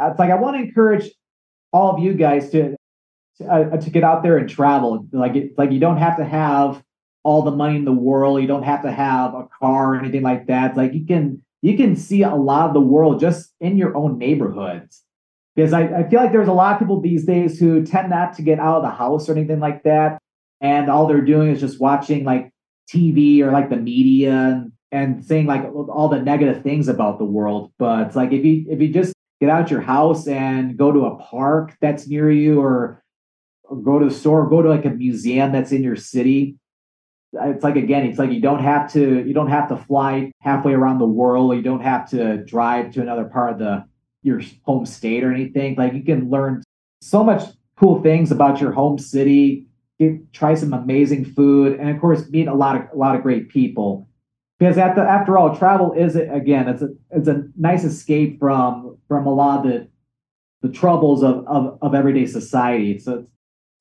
It's like I want to encourage all of you guys to to, uh, to get out there and travel. Like it, like you don't have to have all the money in the world. You don't have to have a car or anything like that. Like you can you can see a lot of the world just in your own neighborhoods. Because I, I feel like there's a lot of people these days who tend not to get out of the house or anything like that. And all they're doing is just watching like TV or like the media and, and saying like all the negative things about the world. But it's like if you if you just get out your house and go to a park that's near you or, or go to the store, go to like a museum that's in your city, it's like again it's like you don't have to you don't have to fly halfway around the world. You don't have to drive to another part of the your home state or anything. Like you can learn so much cool things about your home city get, try some amazing food. And of course meet a lot of a lot of great people because at the, after all travel is again it's a it's a nice escape from from a lot of the the troubles of of, of everyday society so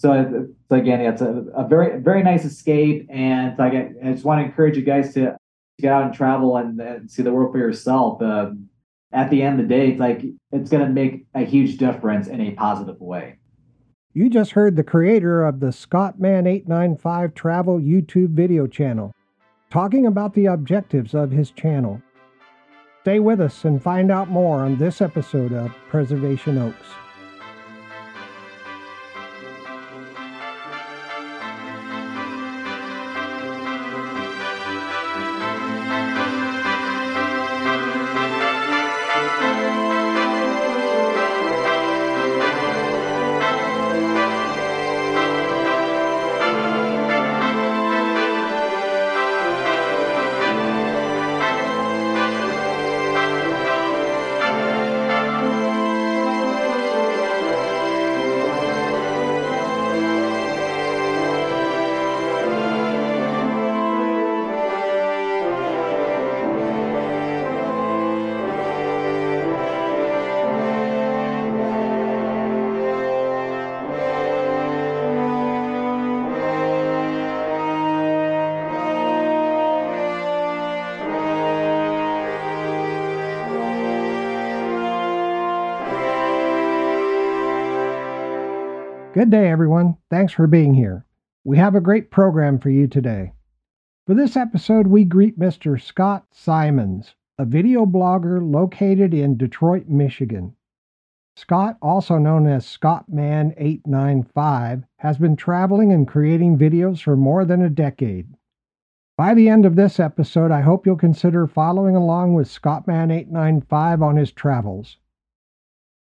so, so again, it's a, a very very nice escape, and like I, I just want to encourage you guys to get out and travel and, and see the world for yourself. Um, at the end of the day, it's like it's going to make a huge difference in a positive way. You just heard the creator of the Scottman895 Travel YouTube video channel talking about the objectives of his channel. Stay with us and find out more on this episode of Preservation Oaks. Good day, everyone. Thanks for being here. We have a great program for you today. For this episode, we greet Mr. Scott Symonds, a video blogger located in Detroit, Michigan. Scott, also known as Scottman895, has been traveling and creating videos for more than a decade. By the end of this episode, I hope you'll consider following along with Scottman895 on his travels.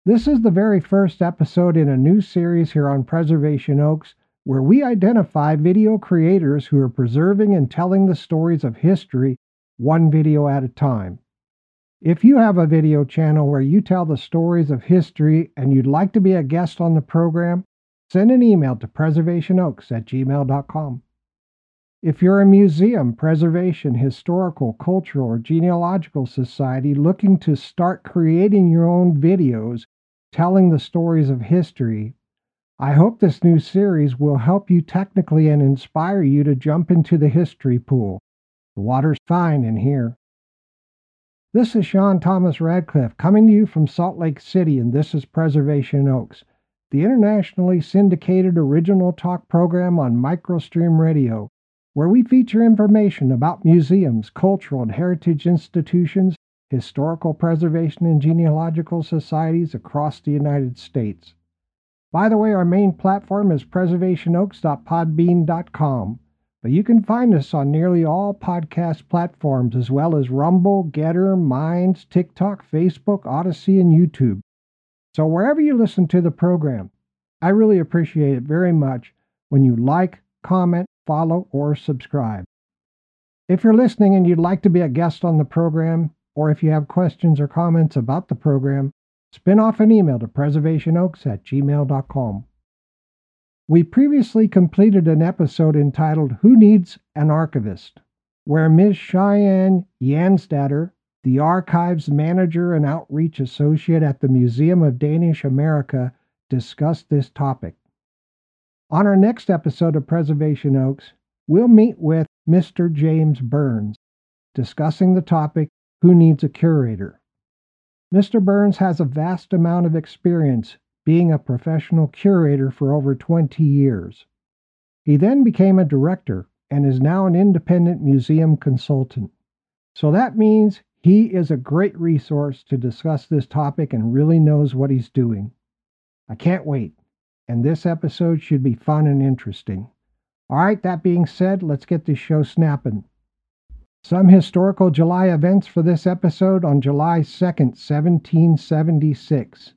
This is the very first episode in a new series here on Preservation Oaks where we identify video creators who are preserving and telling the stories of history one video at a time. If you have a video channel where you tell the stories of history and you'd like to be a guest on the program, send an email to preservationoaks at gmail.com. If you're a museum, preservation, historical, cultural, or genealogical society looking to start creating your own videos telling the stories of history. I hope this new series will help you technically and inspire you to jump into the history pool. The water's fine in here. This is Sean Thomas Radcliff coming to you from Salt Lake City, and this is Preservation Oaks, the internationally syndicated original talk program on Microstream Radio, where we feature information about museums, cultural and heritage institutions, historical preservation and genealogical societies across the United States. By the way, our main platform is preservationoaks.podbean.com, but you can find us on nearly all podcast platforms as well as Rumble, Gettr, Minds, TikTok, Facebook, Odysee, and YouTube. So wherever you listen to the program, I really appreciate it very much when you like, comment, follow, or subscribe. If you're listening and you'd like to be a guest on the program, or if you have questions or comments about the program, spin off an email to preservationoaks at gmail.com. We previously completed an episode entitled Who Needs an Archivist, where Ms. Cheyenne Janstatter, the archives manager and outreach associate at the Museum of Danish America, discussed this topic. On our next episode of Preservation Oaks, we'll meet with Mr. James Burns, discussing the topic who needs a curator? Mr. Burns has a vast amount of experience being a professional curator for over 20 years. He then became a director and is now an independent museum consultant. So that means he is a great resource to discuss this topic and really knows what he's doing. I can't wait, and this episode should be fun and interesting. All right, that being said, let's get this show snapping. Some historical July events for this episode on July 2nd, 1776.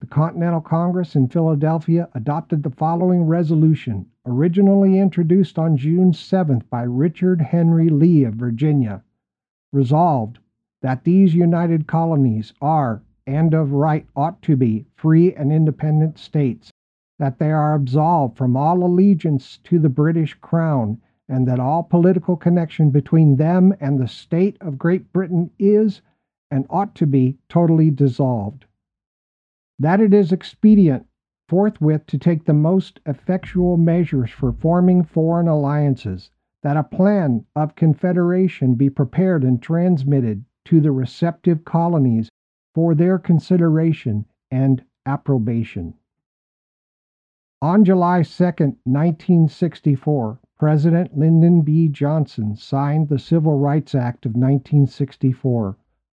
The Continental Congress in Philadelphia adopted the following resolution, originally introduced on June 7th by Richard Henry Lee of Virginia. Resolved that these united colonies are, and of right ought to be, free and independent states, that they are absolved from all allegiance to the British Crown, and that all political connection between them and the state of Great Britain is, and ought to be, totally dissolved that it is expedient forthwith to take the most effectual measures for forming foreign alliances, that a plan of confederation be prepared and transmitted to the receptive colonies for their consideration and approbation. On July 2, 1964, President Lyndon B. Johnson signed the Civil Rights Act of 1964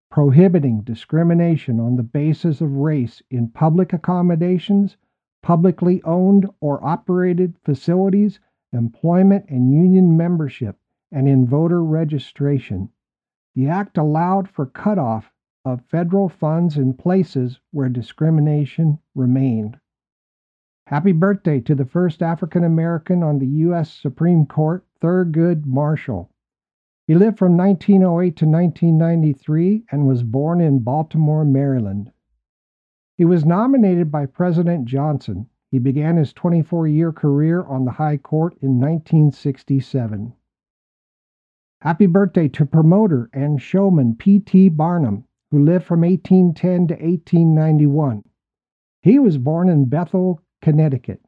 prohibiting discrimination on the basis of race in public accommodations, publicly owned or operated facilities, employment and union membership, and in voter registration. The act allowed for cutoff of federal funds in places where discrimination remained. Happy birthday to the first African American on the U.S. Supreme Court, Thurgood Marshall. He lived from 1908 to 1993 and was born in Baltimore, Maryland. He was nominated by President Johnson. He began his 24 year career on the High Court in 1967. Happy birthday to promoter and showman P.T. Barnum, who lived from 1810 to 1891. He was born in Bethel, Connecticut.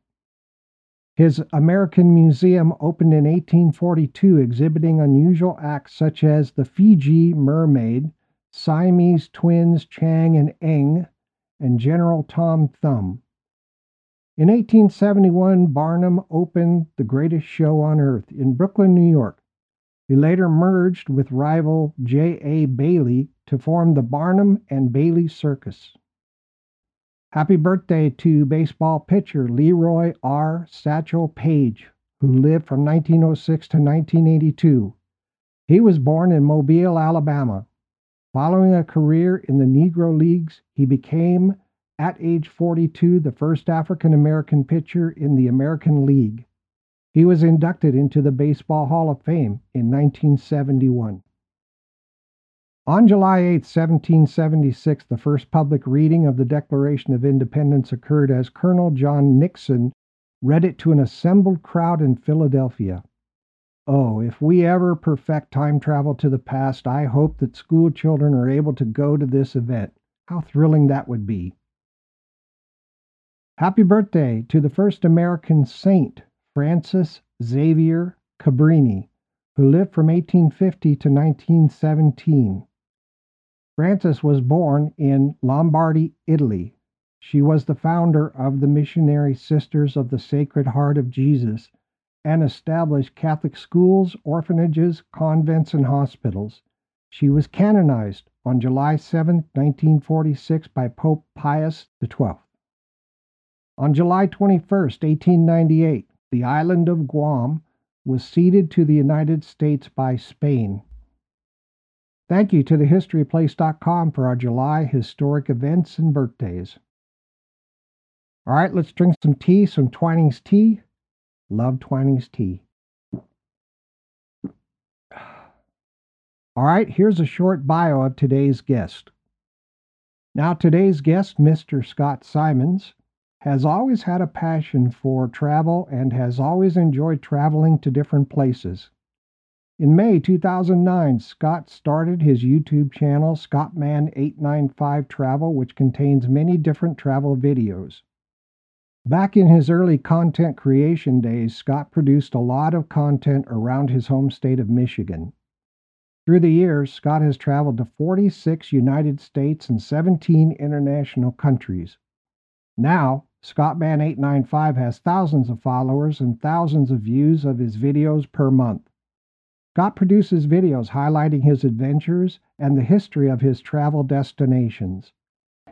His American Museum opened in 1842, exhibiting unusual acts such as the Fiji Mermaid, Siamese twins Chang and Eng, and General Tom Thumb. In 1871, Barnum opened the greatest show on earth in Brooklyn, New York. He later merged with rival J.A. Bailey to form the Barnum and Bailey Circus. Happy birthday to baseball pitcher Leroy R. Satchel Paige, who lived from 1906 to 1982. He was born in Mobile, Alabama. Following a career in the Negro Leagues, he became, at age 42, the first African American pitcher in the American League. He was inducted into the Baseball Hall of Fame in 1971. On July 8, 1776, the first public reading of the Declaration of Independence occurred as Colonel John Nixon read it to an assembled crowd in Philadelphia. Oh, if we ever perfect time travel to the past, I hope that school children are able to go to this event. How thrilling that would be! Happy birthday to the first American saint, Frances Xavier Cabrini, who lived from 1850 to 1917. Frances was born in Lombardy, Italy. She was the founder of the Missionary Sisters of the Sacred Heart of Jesus and established Catholic schools, orphanages, convents, and hospitals. She was canonized on July 7, 1946, by Pope Pius XII. On July 21, 1898, the island of Guam was ceded to the United States by Spain. Thank you to thehistoryplace.com for our July historic events and birthdays. All right, let's drink some tea, some Twinings tea. Love Twinings tea. All right, here's a short bio of today's guest. Now, today's guest, Mr. Scott Symonds, has always had a passion for travel and has always enjoyed traveling to different places. In May 2009, Scott started his YouTube channel, Scottman895 Travel, which contains many different travel videos. Back in his early content creation days, Scott produced a lot of content around his home state of Michigan. Through the years, Scott has traveled to 46 United States and 17 international countries. Now, Scottman895 has thousands of followers and thousands of views of his videos per month. Scott produces videos highlighting his adventures and the history of his travel destinations.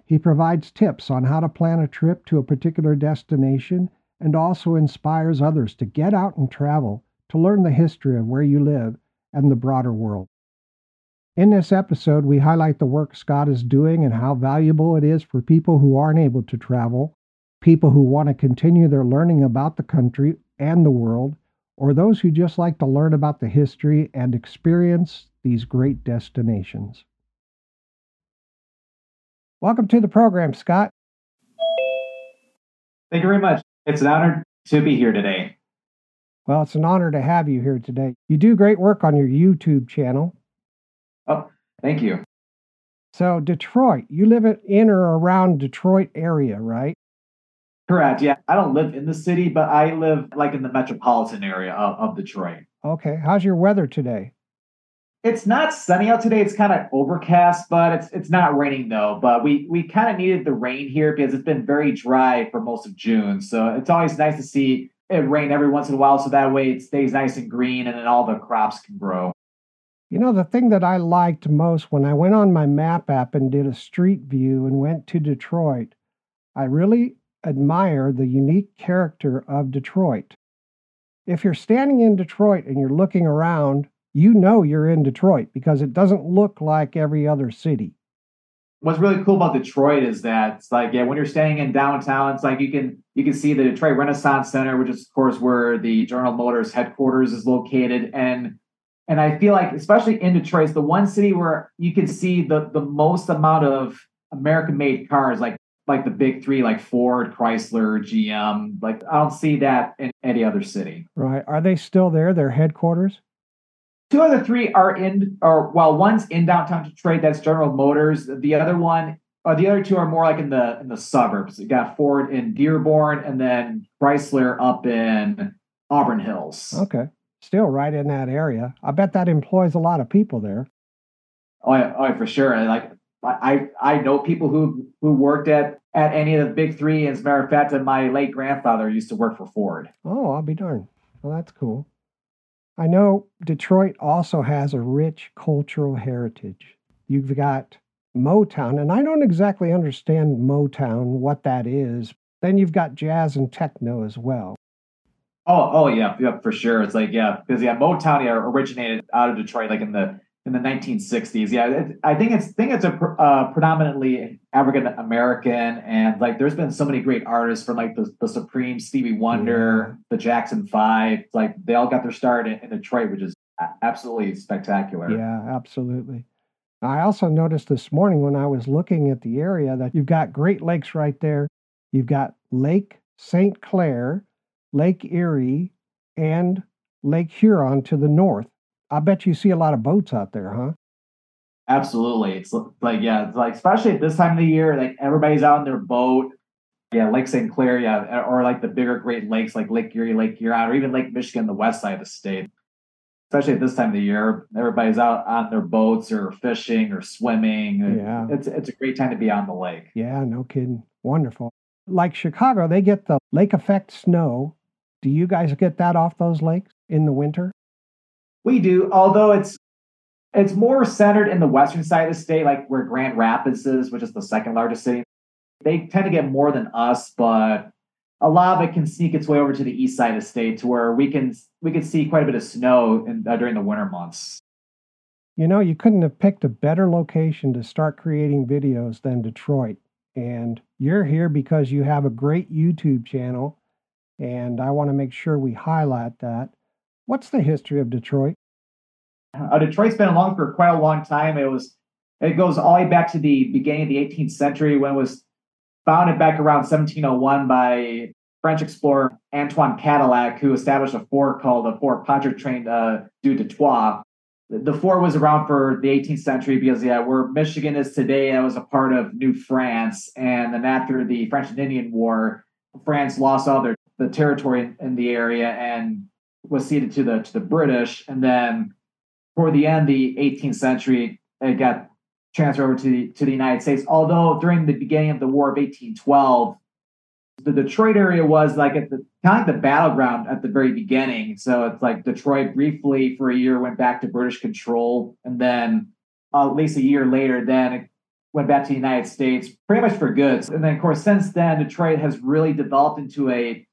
He provides tips on how to plan a trip to a particular destination and also inspires others to get out and travel to learn the history of where you live and the broader world. In this episode, we highlight the work Scott is doing and how valuable it is for people who aren't able to travel, people who want to continue their learning about the country and the world, or those who just like to learn about the history and experience these great destinations. Welcome to the program, Scott. Thank you very much. It's an honor to be here today. Well, it's an honor to have you here today. You do great work on your YouTube channel. Oh, thank you. So, Detroit, you live in or around Detroit area, right? Correct. Yeah. I don't live in the city, but I live like in the metropolitan area of, of Detroit. Okay. How's your weather today? It's not sunny out today. It's kind of overcast, but it's it's not raining though. But we we kind of needed the rain here because it's been very dry for most of June. So it's always nice to see it rain every once in a while, so that way it stays nice and green, and then all the crops can grow. You know, the thing that I liked most when I went on my map app and did a street view and went to Detroit, I really admire the unique character of Detroit. If you're standing in Detroit and you're looking around, you know you're in Detroit because it doesn't look like every other city. What's really cool about Detroit is that it's like yeah, when you're staying in downtown, it's like you can you can see the Detroit Renaissance Center, which is of course where the General Motors headquarters is located, and and I feel like especially in Detroit, it's the one city where you can see the the most amount of American made cars, like like the big three, like Ford, Chrysler, GM. Like I don't see that in any other city. Right? Are they still there? Their headquarters? Two of the three are in, or well, one's in downtown Detroit. That's General Motors. The other one, or the other two are more like in the in the suburbs. You got Ford in Dearborn, and then Chrysler up in Auburn Hills. Okay, still right in that area. I bet that employs a lot of people there. Oh, yeah, oh, yeah, for sure. Like I I know people who who worked at at any of the big three. As a matter of fact, my late grandfather used to work for Ford. Oh, I'll be darned. Well, that's cool. I know Detroit also has a rich cultural heritage. You've got Motown, and I don't exactly understand Motown, what that is. Then you've got jazz and techno as well. Oh, oh yeah, yeah, for sure. It's like yeah, because yeah, Motown yeah, originated out of Detroit, like in the in the 1960s. Yeah, it, I think it's think it's a uh, predominantly African American, and like there's been so many great artists from like the, the Supreme, Stevie Wonder, yeah. the Jackson Five. Like they all got their start in, in Detroit, which is absolutely spectacular. Yeah, absolutely. I also noticed this morning when I was looking at the area that you've got Great Lakes right there. You've got Lake St. Clair, Lake Erie, and Lake Huron to the north. I bet you see a lot of boats out there, huh? Absolutely. It's like, yeah, it's like, especially at this time of the year, like everybody's out on their boat. Yeah, Lake St. Clair, yeah, or like the bigger Great Lakes, like Lake Erie, Lake Huron, or even Lake Michigan, the west side of the state. Especially at this time of the year, everybody's out on their boats or fishing or swimming. Yeah, it's it's a great time to be on the lake. Yeah, no kidding. Wonderful. Like Chicago, they get the lake effect snow. Do you guys get that off those lakes in the winter? We do, although it's it's more centered in the western side of the state, like where Grand Rapids is, which is the second largest city. They tend to get more than us, but a lot of it can sneak its way over to the east side of the state, to where we can we can see quite a bit of snow in, uh, during the winter months. You know, you couldn't have picked a better location to start creating videos than Detroit. And you're here because you have a great YouTube channel, and I want to make sure we highlight that. What's the history of Detroit? Uh, Detroit's been along for quite a long time. It was it goes all the way back to the beginning of the 18th century when it was founded back around 1701 by French explorer Antoine Cadillac, who established a fort called the Fort Pontchartrain uh, du Detroit. The fort was around for the 18th century because, yeah, where Michigan is today, that was a part of New France. And then after the French and Indian War, France lost all their the territory in, in the area and was ceded to the to the British, and then toward the end of the 18th century, it got transferred over to the, to the United States. Although during the beginning of the War of 1812, the Detroit area was like at the kind of like the battleground at the very beginning. So it's like Detroit briefly for a year went back to British control, and then uh, at least a year later, then it went back to the United States, pretty much for good. And then of course, since then, Detroit has really developed into a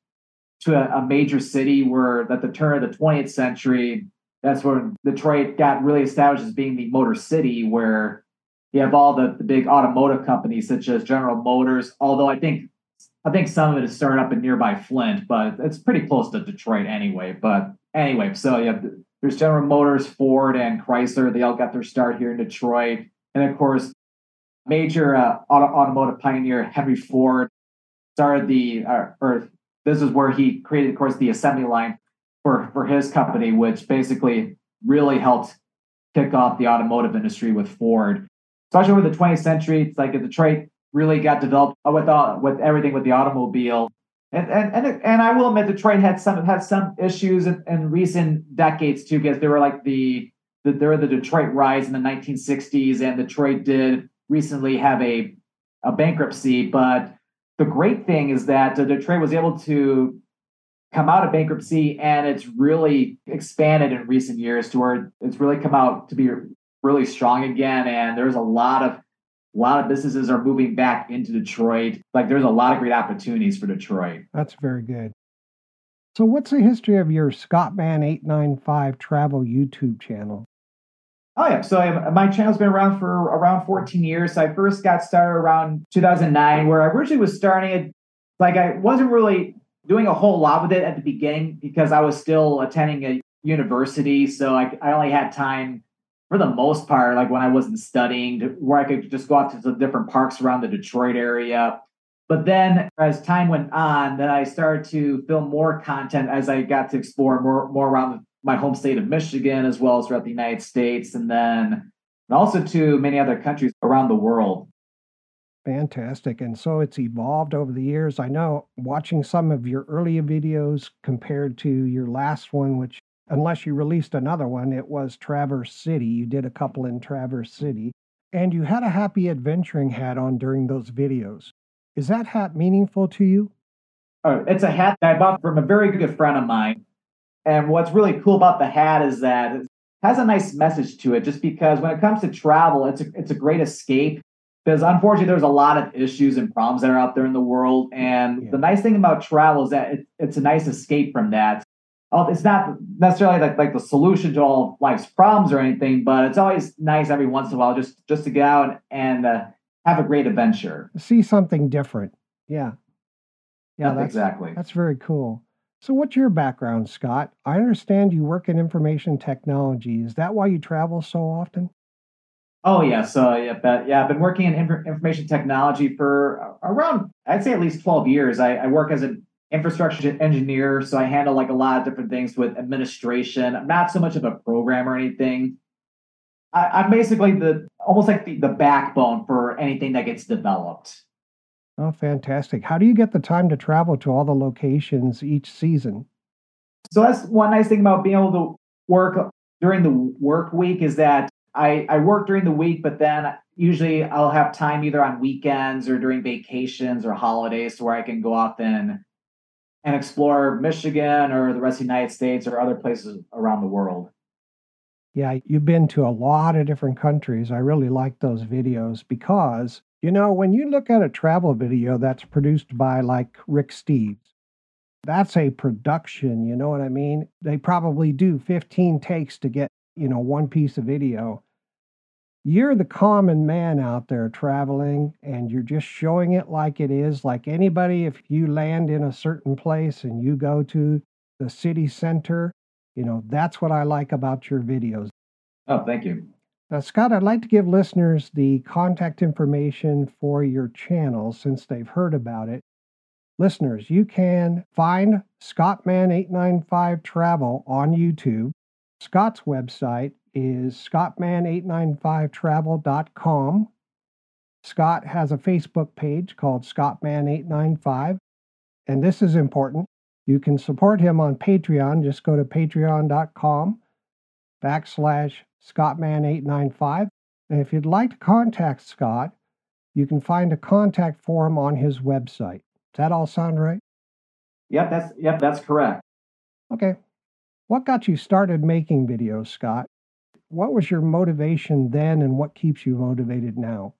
to a, a major city where at the turn of the 20th century, that's when Detroit got really established as being the motor city where you have all the, the big automotive companies such as General Motors, although I think I think some of it is started up in nearby Flint, but it's pretty close to Detroit anyway. But anyway, so yeah, there's General Motors, Ford, and Chrysler. They all got their start here in Detroit, and of course, major uh, auto, automotive pioneer Henry Ford started the uh, or this is where he created, of course, the assembly line for for his company, which basically really helped kick off the automotive industry with Ford. Especially over the 20th century, it's like Detroit really got developed with uh, with everything with the automobile. And, and and and I will admit Detroit had some had some issues in, in recent decades too, because there were like the, the there were the Detroit riots in the 1960s, and Detroit did recently have a a bankruptcy. But the great thing is that Detroit was able to come out of bankruptcy, and it's really expanded in recent years to where it's really come out to be really strong again. And there's a lot of a lot of businesses are moving back into Detroit. Like there's a lot of great opportunities for Detroit. That's very good. So, what's the history of your Scottman895 travel YouTube channel? Oh yeah, so I, my channel's been around for around 14 years. So I first got started around 2009, where I originally was starting it. Like I wasn't really doing a whole lot with it at the beginning because I was still attending a university, so I, I only had time for the most part, like when I wasn't studying, where I could just go out to the different parks around the Detroit area. But then as time went on, then I started to film more content as I got to explore more more around my home state of Michigan as well as throughout the United States and then and also to many other countries around the world. Fantastic. And so it's evolved over the years. I know watching some of your earlier videos compared to your last one, which unless you released another one, it was Traverse City. You did a couple in Traverse City. And you had a happy adventuring hat on during those videos. Is that hat meaningful to you? Oh, it's a hat that I bought from a very good friend of mine. And what's really cool about the hat is that it has a nice message to it, just because when it comes to travel, it's a, it's a great escape. Because unfortunately, there's a lot of issues and problems that are out there in the world. And yeah. the nice thing about travel is that it, it's a nice escape from that it's not necessarily like, like the solution to all life's problems or anything, but it's always nice every once in a while just just to get out and uh, have a great adventure. See something different. Yeah. Yeah, that's, exactly. That's very cool. So, what's your background, Scott? I understand you work in information technology. Is that why you travel so often? Oh yeah, so yeah, but yeah, I've been working in information technology for around, I'd say at least twelve years. I, I work as an infrastructure engineer, so I handle like a lot of different things with administration. I'm not so much of a programmer or anything. I, am basically the almost like the, the backbone for anything that gets developed. Oh, fantastic. How do you get the time to travel to all the locations each season? So that's one nice thing about being able to work during the work week is that I, I work during the week, but then usually I'll have time either on weekends or during vacations or holidays to where I can go off and and explore Michigan or the rest of the United States or other places around the world. Yeah, you've been to a lot of different countries. I really like those videos because, you know, when you look at a travel video that's produced by like Rick Steves, that's a production, you know what I mean? They probably do 15 takes to get, you know, one piece of video you're the common man out there traveling and you're just showing it like it is. Like anybody, if you land in a certain place and you go to the city center, you know, that's what I like about your videos. Oh, thank you. Now, Scott, I'd like to give listeners the contact information for your channel since they've heard about it. Listeners, you can find Scottman895 Travel on YouTube. Scott's website is scottman895travel.com. Scott has a Facebook page called Scottman895. And this is important. You can support him on Patreon. Just go to patreon.com backslash Scottman895. And if you'd like to contact Scott, you can find a contact form on his website. Does that all sound right? Yep, that's yep, that's correct. Okay. What got you started making videos, Scott? What was your motivation then and what keeps you motivated now?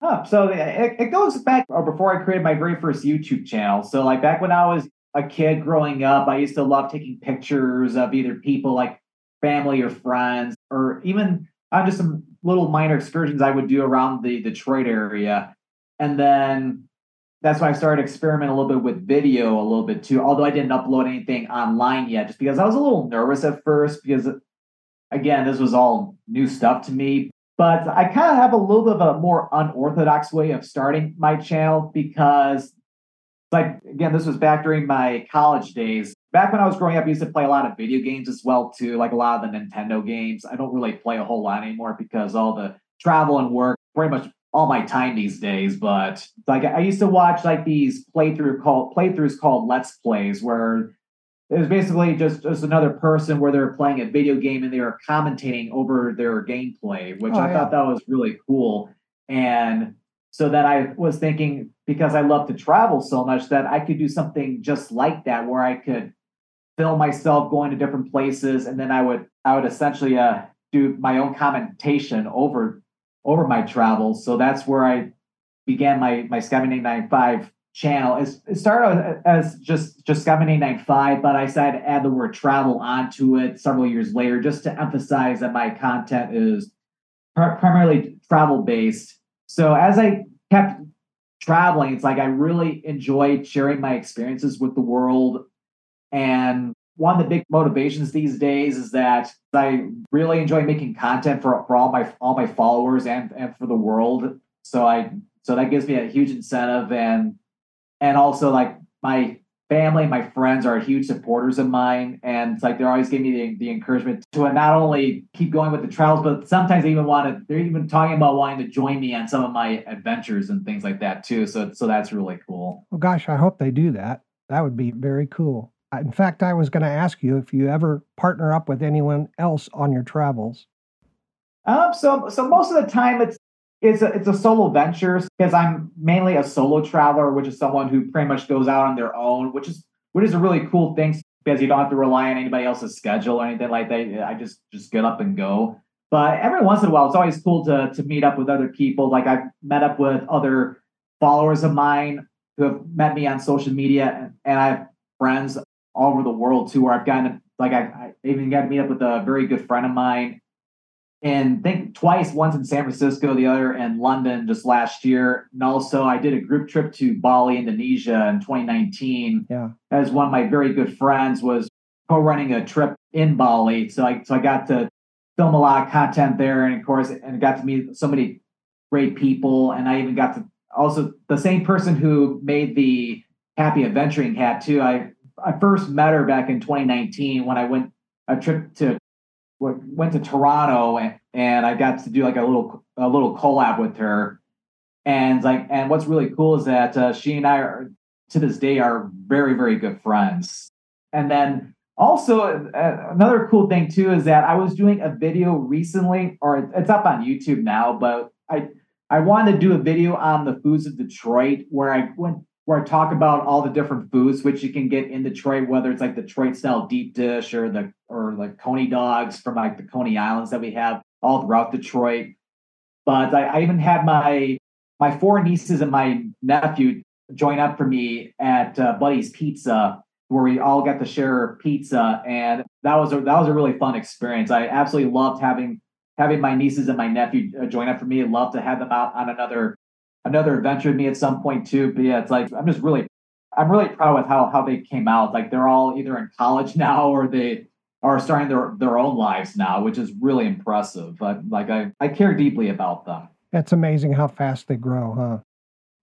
Oh, so it, it goes back or before I created my very first YouTube channel. So like back when I was a kid growing up, I used to love taking pictures of either people like family or friends, or even uh, just some little minor excursions I would do around the Detroit area. And then that's when I started experimenting a little bit with video a little bit too, although I didn't upload anything online yet, just because I was a little nervous at first because again, this was all new stuff to me. But I kind of have a little bit of a more unorthodox way of starting my channel because, like, again, this was back during my college days. Back when I was growing up, I used to play a lot of video games as well too, like a lot of the Nintendo games. I don't really play a whole lot anymore because all the travel and work, pretty much all my time these days. But like, I used to watch like these playthrough called playthroughs called Let's Plays, where it was basically just just another person where they're playing a video game and they were commentating over their gameplay, which Oh, I yeah. thought that was really cool. And so that I was thinking because I love to travel so much that I could do something just like that where I could film myself going to different places and then I would I would essentially uh, do my own commentation over over my travels. So that's where I began my my Scottman895 channel. It's, it started as just just Scottman895, but I decided to add the word travel onto it several years later just to emphasize that my content is pri- primarily travel based. So as I kept traveling, it's like I really enjoyed sharing my experiences with the world. And one of the big motivations these days is that I really enjoy making content for, for all my all my followers and, and for the world. So I so that gives me a huge incentive and and also like my family, my friends are huge supporters of mine, and it's like they're always giving me the, the encouragement to not only keep going with the travels, but sometimes they even want to. They're even talking about wanting to join me on some of my adventures and things like that too. So so that's really cool. Well, gosh, I hope they do that. That would be very cool. In fact, I was going to ask you if you ever partner up with anyone else on your travels. Um, so so most of the time it's it's a it's a solo venture because I'm mainly a solo traveler, which is someone who pretty much goes out on their own, which is which is a really cool thing because you don't have to rely on anybody else's schedule or anything like that. I just just get up and go. But every once in a while, it's always cool to to meet up with other people. Like I've met up with other followers of mine who have met me on social media, and I have friends all over the world too, where I've gotten like I, I even got to meet up with a very good friend of mine and think twice, once in San Francisco, the other in London just last year. And also I did a group trip to Bali, Indonesia in 2019. Yeah. As one of my very good friends was co-running a trip in Bali. So I so I got to film a lot of content there and of course and got to meet so many great people. And I even got to also the same person who made the happy adventuring hat too. I I first met her back in 2019 when I went a trip to went to Toronto and, and I got to do like a little a little collab with her. And like and what's really cool is that uh, she and I are to this day are very very good friends. And then also uh, another cool thing too is that I was doing a video recently, or it's up on YouTube now, but I I wanted to do a video on the foods of Detroit where I went where I talk about all the different foods which you can get in Detroit, whether it's like Detroit style deep dish or the or like Coney dogs from like the Coney Islands that we have all throughout Detroit. But I, I even had my my four nieces and my nephew join up for me at uh, Buddy's Pizza, where we all got to share pizza, and that was a that was a really fun experience. I absolutely loved having having my nieces and my nephew uh, join up for me. Love to have them out on another another adventure with me at some point too. But yeah, it's like I'm just really I'm really proud with how how they came out. Like they're all either in college now or they are starting their their own lives now, which is really impressive. But like I I care deeply about them. It's amazing how fast they grow, huh?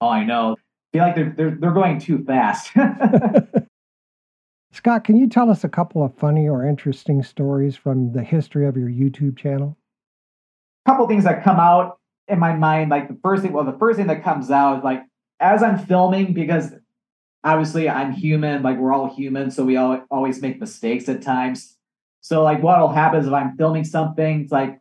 Oh, I know. I feel like they're they're they're going too fast. Scott, can you tell us a couple of funny or interesting stories from the history of your YouTube channel? A couple things that come out in my mind. Like the first thing, well, the first thing that comes out is like as I'm filming, because obviously I'm human, like we're all human, so we all always make mistakes at times. So like what'll happen is if I'm filming something, it's like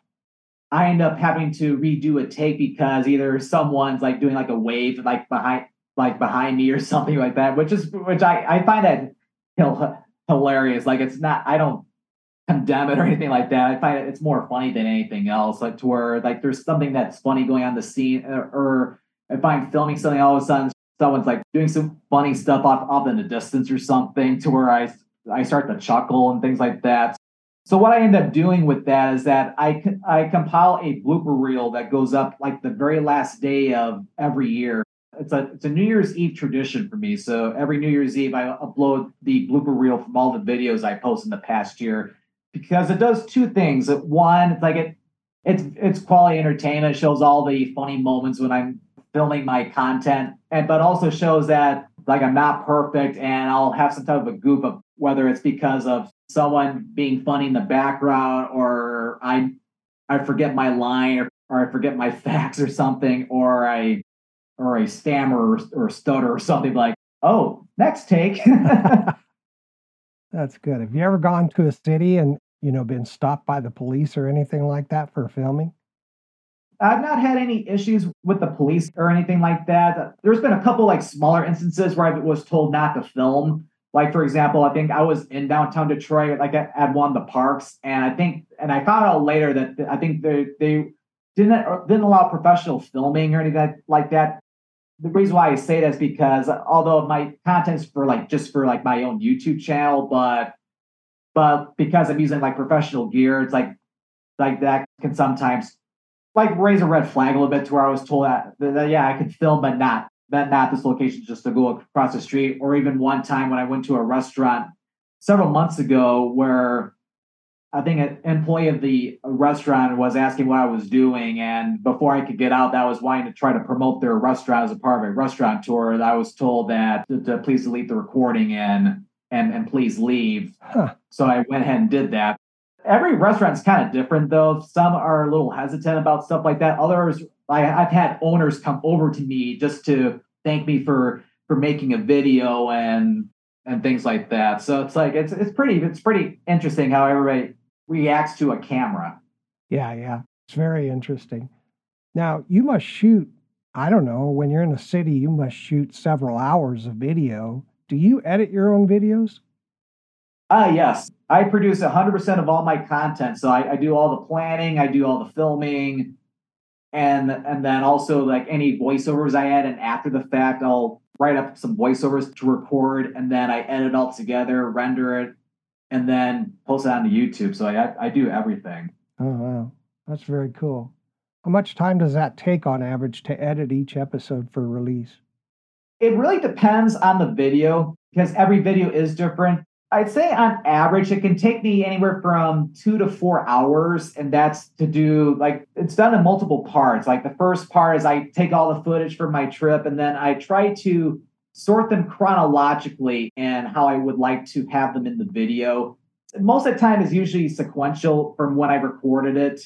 I end up having to redo a take because either someone's like doing like a wave like behind like behind me or something like that, which is which I I find that hilarious. Like it's not I don't condemn it or anything like that. I find it, it's more funny than anything else. Like to where like there's something that's funny going on the scene, or, or if I'm filming something, all of a sudden someone's like doing some funny stuff off off in the distance or something, to where I I start to chuckle and things like that. So what I end up doing with that is that I I compile a blooper reel that goes up like the very last day of every year. It's a it's a New Year's Eve tradition for me. So every New Year's Eve I upload the blooper reel from all the videos I post in the past year because it does two things. One, it's like it it's it's quality entertainment. It shows all the funny moments when I'm filming my content, and but also shows that like I'm not perfect and I'll have some type of a goof of whether it's because of someone being funny in the background or I I forget my line or, or I forget my facts or something or I or I stammer or, or stutter or something like, oh, next take. That's good. Have you ever gone to a city and, you know, been stopped by the police or anything like that for filming? I've not had any issues with the police or anything like that. There's been a couple like smaller instances where I was told not to film. Like for example, I think I was in downtown Detroit, like at, one of the parks, and I think, and I found out later that I think they they didn't uh, didn't allow professional filming or anything like that. The reason why I say that is because uh, although my content's for like just for like my own YouTube channel, but but because I'm using like professional gear, it's like like that can sometimes like raise a red flag a little bit to where I was told that, that yeah, I could film, but not that not this location just to go across the street. Or even one time when I went to a restaurant several months ago where I think an employee of the restaurant was asking what I was doing, and before I could get out, that was wanting to try to promote their restaurant as a part of a restaurant tour. I was told that to, to please delete the recording and and and please leave. Huh. So I went ahead and did that. Every restaurant's kind of different though. Some are a little hesitant about stuff like that. Others, I, I've had owners come over to me just to thank me for for making a video and and things like that. So it's like it's it's pretty it's pretty interesting how everybody reacts to a camera. Yeah, yeah. It's very interesting. Now, you must shoot, I don't know, when you're in a city, you must shoot several hours of video. Do you edit your own videos? Ah, uh, yes. I produce 100% of all my content. So I, I, do all the planning, I do all the filming, and and then also like any voiceovers I add and after the fact, I'll write up some voiceovers to record, and then I edit all together, render it, and then post it onto YouTube. So I I do everything. Oh wow, that's very cool. How much time does that take on average to edit each episode for release? It really depends on the video because every video is different. I'd say on average, it can take me anywhere from two to four hours. And that's to do like it's done in multiple parts. Like the first part is I take all the footage from my trip and then I try to sort them chronologically and how I would like to have them in the video. Most of the time is usually sequential from when I recorded it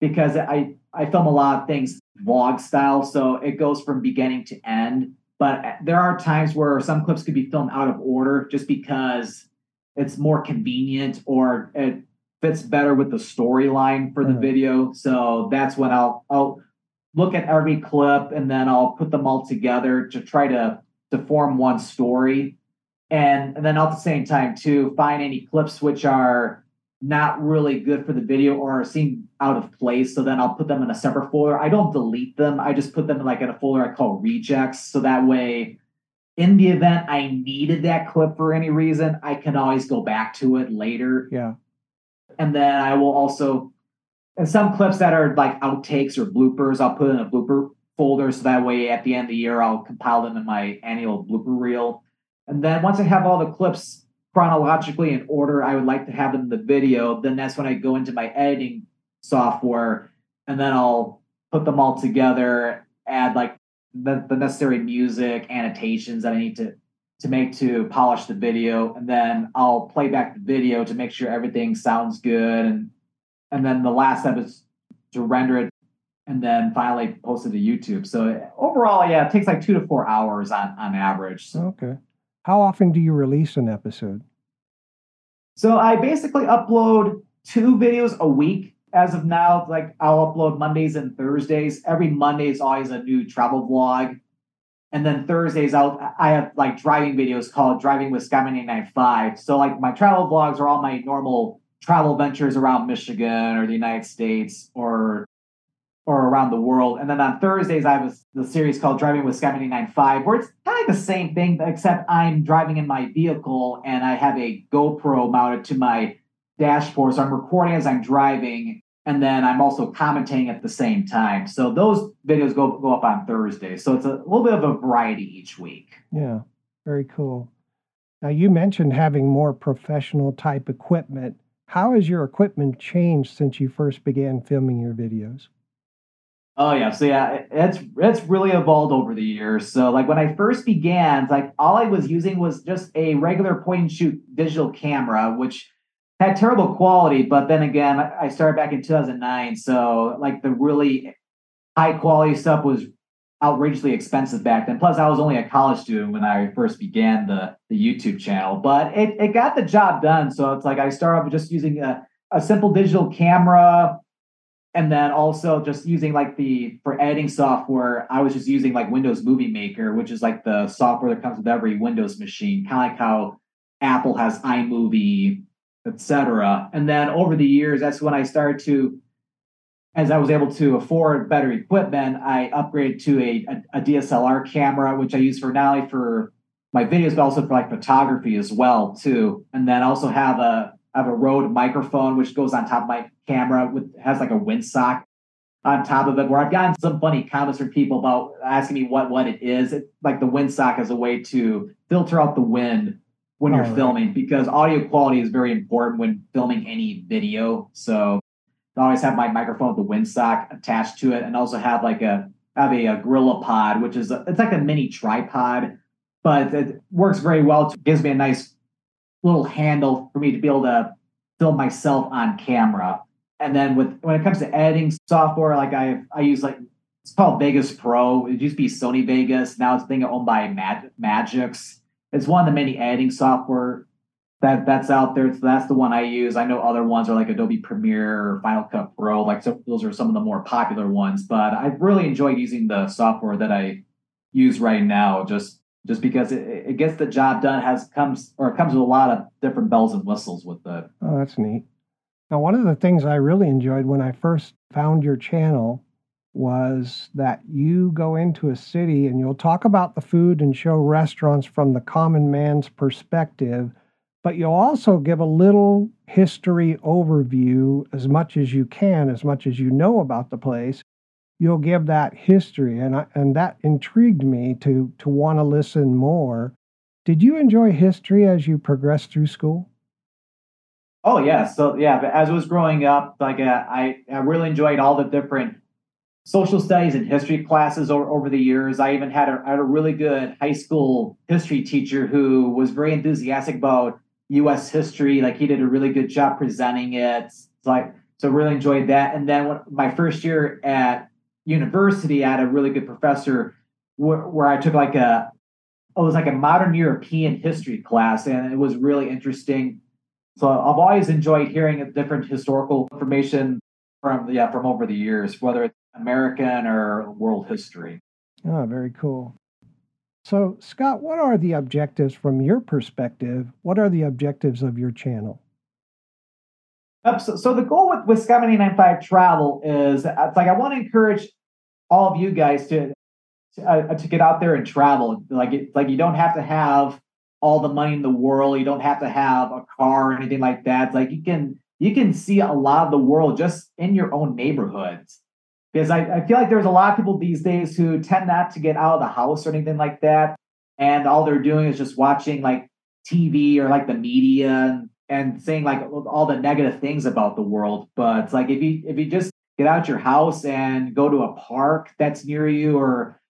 because I, I film a lot of things vlog style. So it goes from beginning to end. But there are times where some clips could be filmed out of order just because it's more convenient or it fits better with the storyline for the uh-huh. video. So that's when I'll I'll look at every clip and then I'll put them all together to try to to form one story. And, and then at the same time too, find any clips which are not really good for the video or seem out of place. So then I'll put them in a separate folder. I don't delete them. I just put them in like in a folder I call rejects. So that way in the event I needed that clip for any reason, I can always go back to it later. Yeah. And then I will also, and some clips that are like outtakes or bloopers, I'll put in a blooper folder so that way at the end of the year I'll compile them in my annual blooper reel. And then once I have all the clips chronologically in order I would like to have them in the video, then that's when I go into my editing software and then I'll put them all together, add like the, the necessary music, annotations that I need to to make to polish the video, and then I'll play back the video to make sure everything sounds good, and and then the last step is to render it, and then finally post it to YouTube. So overall, yeah, it takes like two to four hours on on average. So. Okay. How often do you release an episode? So I basically upload two videos a week as of now. Like I'll upload Mondays and Thursdays. Every Monday is always a new travel vlog. And then Thursdays out I have like driving videos called Driving with Scott 995. So like my travel vlogs are all my normal travel ventures around Michigan or the United States or or around the world. And then on Thursdays, I have the series called Driving with Scottman895, where it's kind of the same thing, except I'm driving in my vehicle and I have a GoPro mounted to my dashboard. So I'm recording as I'm driving, and then I'm also commentating at the same time. So those videos go, go up on Thursday. So it's a little bit of a variety each week. Yeah, very cool. Now, you mentioned having more professional type equipment. How has your equipment changed since you first began filming your videos? Oh yeah, so yeah, it's it's really evolved over the years. So like when I first began, like all I was using was just a regular point and shoot digital camera, which had terrible quality. But then again, I started back in 2009, so like the really high quality stuff was outrageously expensive back then. Plus, I was only a college student when I first began the the YouTube channel, but it it got the job done. So it's like I started just using a a simple digital camera and then also just using like the for editing software i was just using like windows movie maker which is like the software that comes with every windows machine kind of like how apple has imovie etc and then over the years that's when i started to as i was able to afford better equipment i upgraded to a, a, a dslr camera which i use for not only for my videos but also for like photography as well too. And then also have a I have a Rode microphone which goes on top of my camera with has like a windsock on top of it. Where I've gotten some funny comments from people about asking me what what it is. It, like the windsock is a way to filter out the wind when you're oh, filming because audio quality is very important when filming any video. So I always have my microphone with the windsock attached to it, and also have like a have a, a GorillaPod, which is a, it's like a mini tripod, but it works very well. It gives me a nice little handle for me to be able to film myself on camera. And then with when it comes to editing software, like I I use like it's called Vegas Pro. It used to be Sony Vegas. Now it's being owned by Mag- Magix. It's one of the many editing software that that's out there. So that's the one I use. I know other ones are like Adobe Premiere or Final Cut Pro. Like so those are some of the more popular ones. But I've really enjoyed using the software that I use right now. Just just because it, it gets the job done has comes or comes with a lot of different bells and whistles with the Oh, that's neat. Now, one of the things I really enjoyed when I first found your channel was that you go into a city and you'll talk about the food and show restaurants from the common man's perspective, but you'll also give a little history overview as much as you can, as much as you know about the place you'll give that history. And I, and that intrigued me to to want to listen more. Did you enjoy history as you progressed through school? Oh yeah. So yeah as I was growing up like uh, I, I really enjoyed all the different social studies and history classes over, over the years. I even had a, had a really good high school history teacher who was very enthusiastic about us history. Like he did a really good job presenting it. So i so really enjoyed that. And then when, my first year at university, I had a really good professor where, where I took like a it was like a modern European history class, and it was really interesting. So I've always enjoyed hearing different historical information from yeah from over the years, whether it's American or world history. Oh, very cool. So, Scott, what are the objectives from your perspective? What are the objectives of your channel? so, so, the goal with, with Scottman895 Travel is it's like I want to encourage all of you guys to to, uh, to get out there and travel. Like it, like you don't have to have all the money in the world. You don't have to have a car or anything like that. Like you can you can see a lot of the world just in your own neighborhoods. Because I, I feel like there's a lot of people these days who tend not to get out of the house or anything like that. And all they're doing is just watching like TV or like the media and, and saying like all the negative things about the world. But it's like if you if you just get out your house and go to a park that's near you or,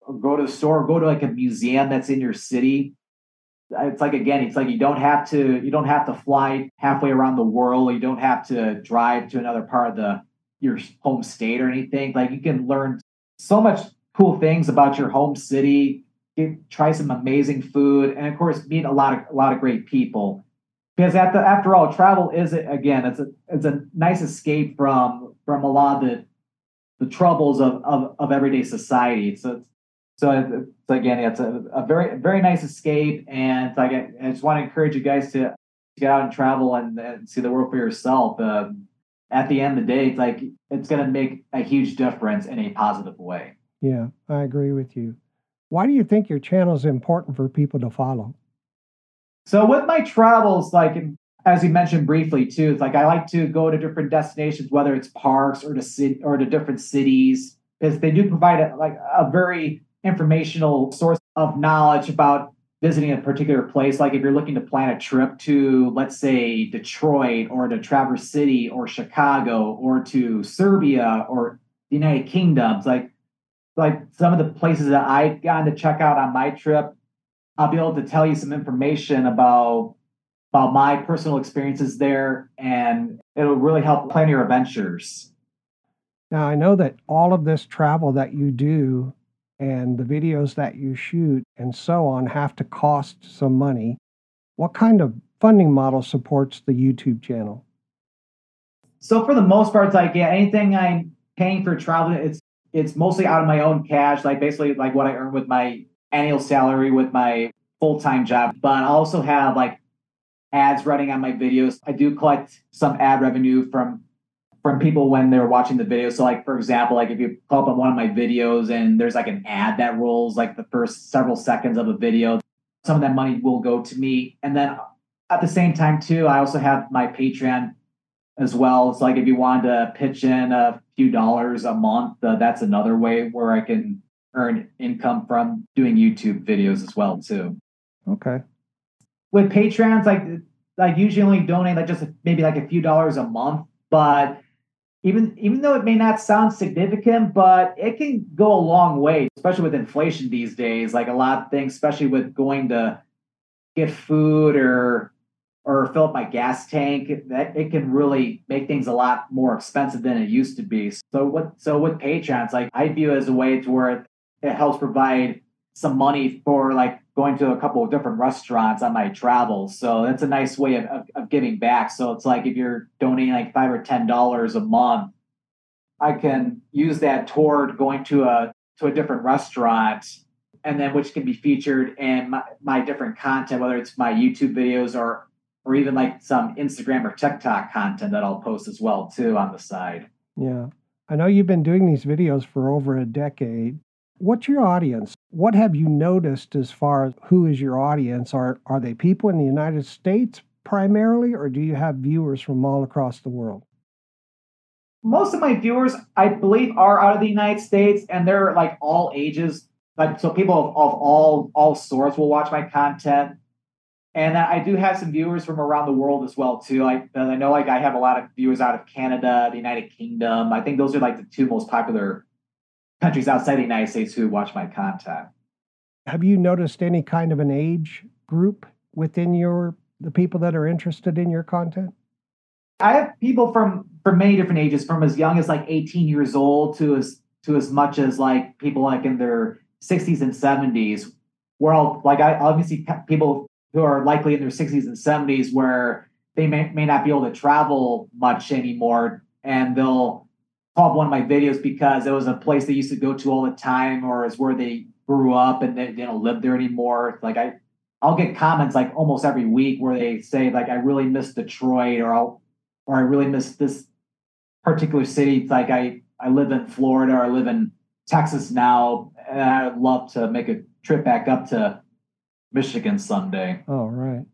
or go to the store or go to like a museum that's in your city. It's like again it's like you don't have to you don't have to fly halfway around the world. You don't have to drive to another part of the your home state or anything. Like you can learn so much cool things about your home city. Get, try some amazing food. And of course meet a lot of a lot of great people because the, after all, travel is again, it's a it's a nice escape from from a lot of the the troubles of of, of everyday society. So so, so again, it's a, a very very nice escape, and like I, I just want to encourage you guys to, to get out and travel and, and see the world for yourself. Um, at the end of the day, it's like it's going to make a huge difference in a positive way. Yeah, I agree with you. Why do you think your channel is important for people to follow? So with my travels, like as you mentioned briefly too, it's like I like to go to different destinations, whether it's parks or to city or to different cities, because they do provide a, like a very informational source of knowledge about visiting a particular place. Like if you're looking to plan a trip to, let's say, Detroit or to Traverse City or Chicago or to Serbia or the United Kingdoms, like like some of the places that I've gotten to check out on my trip I'll be able to tell you some information about about my personal experiences there, and it'll really help plan your adventures. Now, I know that all of this travel that you do and the videos that you shoot and so on have to cost some money. What kind of funding model supports the YouTube channel? So, for the most part, like yeah, anything I'm paying for travel, it's it's mostly out of my own cash, like basically like what I earn with my annual salary with my full time job, but I also have like ads running on my videos. I do collect some ad revenue from from people when they're watching the video. So like for example, like if you call up on one of my videos and there's like an ad that rolls like the first several seconds of a video, some of that money will go to me. And then at the same time too, I also have my Patreon as well. So like if you wanted to pitch in a few dollars a month, uh, that's another way where I can earn income from doing YouTube videos as well too. Okay. With Patreons, like like usually only donate like just maybe like a few dollars a month, but even even though it may not sound significant, but it can go a long way, especially with inflation these days. Like a lot of things, especially with going to get food or or fill up my gas tank, that it can really make things a lot more expensive than it used to be. So what so with Patreons, like I view it as a way to where it helps provide some money for like going to a couple of different restaurants on my travels. So that's a nice way of, of, of giving back. So it's like if you're donating like five or ten dollars a month, I can use that toward going to a to a different restaurant and then which can be featured in my, my different content, whether it's my YouTube videos or or even like some Instagram or TikTok content that I'll post as well too on the side. Yeah. I know you've been doing these videos for over a decade. What's your audience? What have you noticed as far as who is your audience? Are are they people in the United States primarily, or do you have viewers from all across the world? Most of my viewers, I believe, are out of the United States, and they're like all ages. Like so, people of, of all all sorts will watch my content. And I do have some viewers from around the world as well too. I, I know like I have a lot of viewers out of Canada, the United Kingdom. I think those are like the two most popular countries outside the United States who watch my content. Have you noticed any kind of an age group within your the people that are interested in your content? I have people from from many different ages, from as young as like 18 years old to as to as much as like people like in their 60s and 70s. Where I'll like I obviously people who are likely in their 60s and 70s where they may, may not be able to travel much anymore and they'll called one of my videos because it was a place they used to go to all the time or is where they grew up and they, they don't live there anymore. Like I I'll get comments like almost every week where they say like I really miss Detroit or I'll or I really miss this particular city. It's like I I live in Florida or I live in Texas now and I'd love to make a trip back up to Michigan someday. Oh right.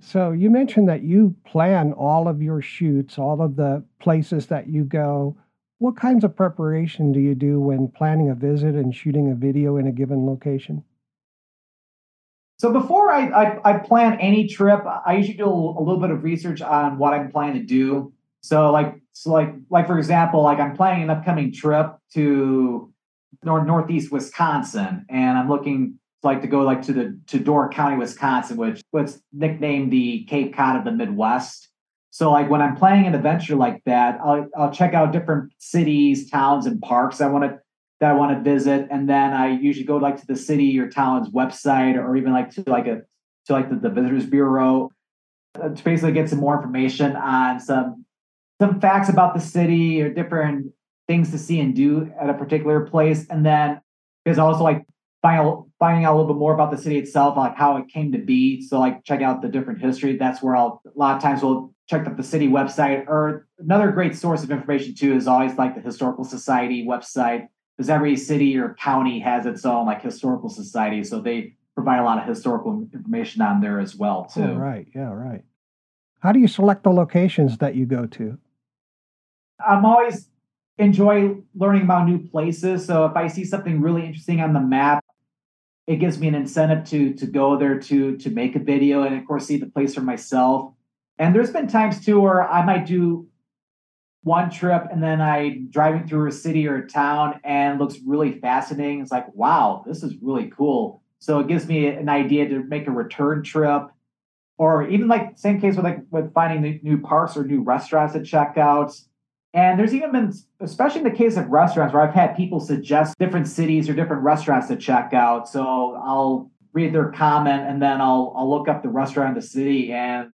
So you mentioned that you plan all of your shoots, all of the places that you go. What kinds of preparation do you do when planning a visit and shooting a video in a given location? So before I, I, I plan any trip, I usually do a, a, little bit of research on what I'm planning to do. So like so like like for example, like I'm planning an upcoming trip to north northeast Wisconsin, and I'm looking like to go like to the to Door County, Wisconsin, which was nicknamed the Cape Cod of the Midwest. So like when I'm planning an adventure like that, I'll I'll check out different cities, towns, and parks I want to that I want to visit, and then I usually go like to the city or town's website, or even like to like a to like the, the visitors bureau uh, to basically get some more information on some some facts about the city or different things to see and do at a particular place. And then there's also like finding, finding out a little bit more about the city itself, like how it came to be. So like check out the different history. That's where I'll a lot of times we'll check out the city website or another great source of information too is always like the historical society website because every city or county has its own like historical society. So they provide a lot of historical information on there as well oh, too. Oh, right. Yeah, right. How do you select the locations that you go to? I'm always enjoy learning about new places. So if I see something really interesting on the map, it gives me an incentive to to go there to to make a video and of course see the place for myself. And there's been times too where I might do one trip and then I driving through a city or a town and looks really fascinating. It's like, wow, this is really cool. So it gives me an idea to make a return trip. Or even like same case with like with finding new parks or new restaurants to check out. And there's even been, especially in the case of restaurants, where I've had people suggest different cities or different restaurants to check out. So I'll read their comment and then I'll I'll look up the restaurant in the city and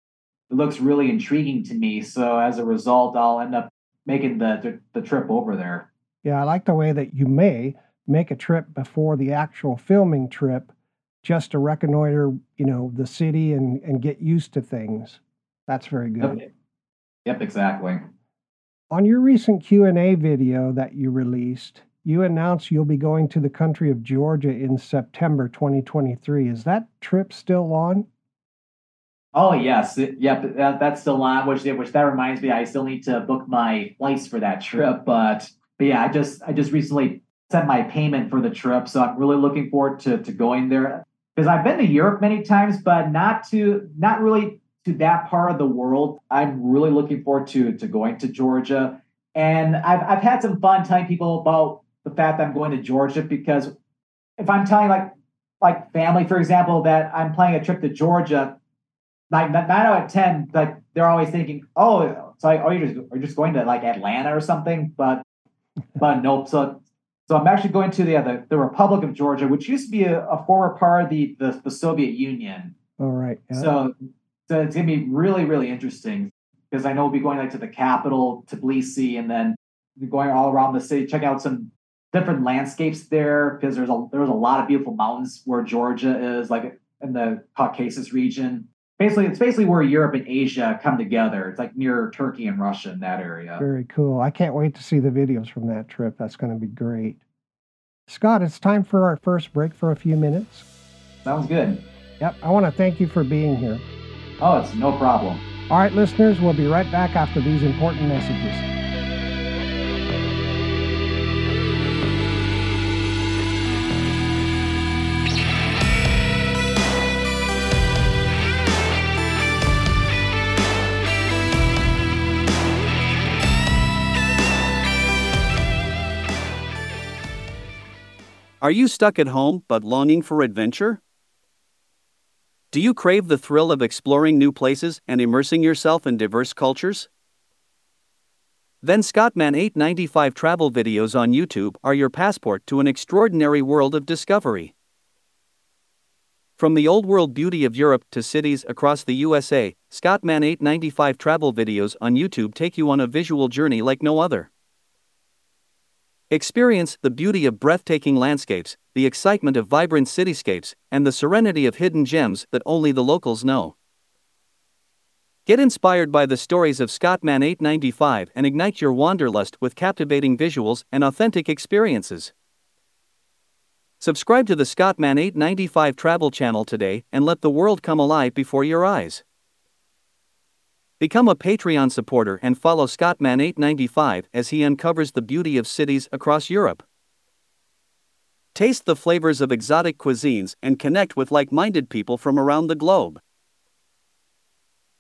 it looks really intriguing to me. So as a result, I'll end up making the, the, the trip over there. Yeah, I like the way that you may make a trip before the actual filming trip just to reconnoiter, you know, the city and, and get used to things. That's very good. Yep, yep exactly. On your recent Q&A video that you released, you announced you'll be going to the country of Georgia in September 2023. Is that trip still on? Oh yes, yep, that, that's still on. Which which that reminds me, I still need to book my flights for that trip. But but yeah, I just I just recently sent my payment for the trip, so I'm really looking forward to to going there because I've been to Europe many times, but not to not really to that part of the world. I'm really looking forward to to going to Georgia, and I've I've had some fun telling people about the fact that I'm going to Georgia because if I'm telling like like family, for example, that I'm planning a trip to Georgia, like nine out of ten, like they're always thinking, oh, so like, oh, you're just are just going to like Atlanta or something, but but nope. So so I'm actually going to the, uh, the, the Republic of Georgia, which used to be a, a former part of the, the, the Soviet Union. All right. Yeah. So so it's gonna be really, really interesting because I know we'll be going like to the capital, Tbilisi, and then going all around the city, check out some different landscapes there because there's a there's a lot of beautiful mountains where Georgia is, like in the Caucasus region. Basically, it's basically where Europe and Asia come together. It's like near Turkey and Russia in that area. Very cool. I can't wait to see the videos from that trip. That's going to be great. Scott, it's time for our first break for a few minutes. Sounds good. Yep. I want to thank you for being here. Oh, it's no problem. All right, listeners, we'll be right back after these important messages. Are you stuck at home but longing for adventure? Do you crave the thrill of exploring new places and immersing yourself in diverse cultures? Then Scottman 895 travel videos on YouTube are your passport to an extraordinary world of discovery. From the old world beauty of Europe to cities across the USA, Scottman 895 travel videos on YouTube take you on a visual journey like no other. Experience the beauty of breathtaking landscapes, the excitement of vibrant cityscapes, and the serenity of hidden gems that only the locals know. Get inspired by the stories of Scottman 895 and ignite your wanderlust with captivating visuals and authentic experiences. Subscribe to the Scottman 895 travel channel today and let the world come alive before your eyes. Become a Patreon supporter and follow Scottman895 as he uncovers the beauty of cities across Europe. Taste the flavors of exotic cuisines and connect with like minded people from around the globe.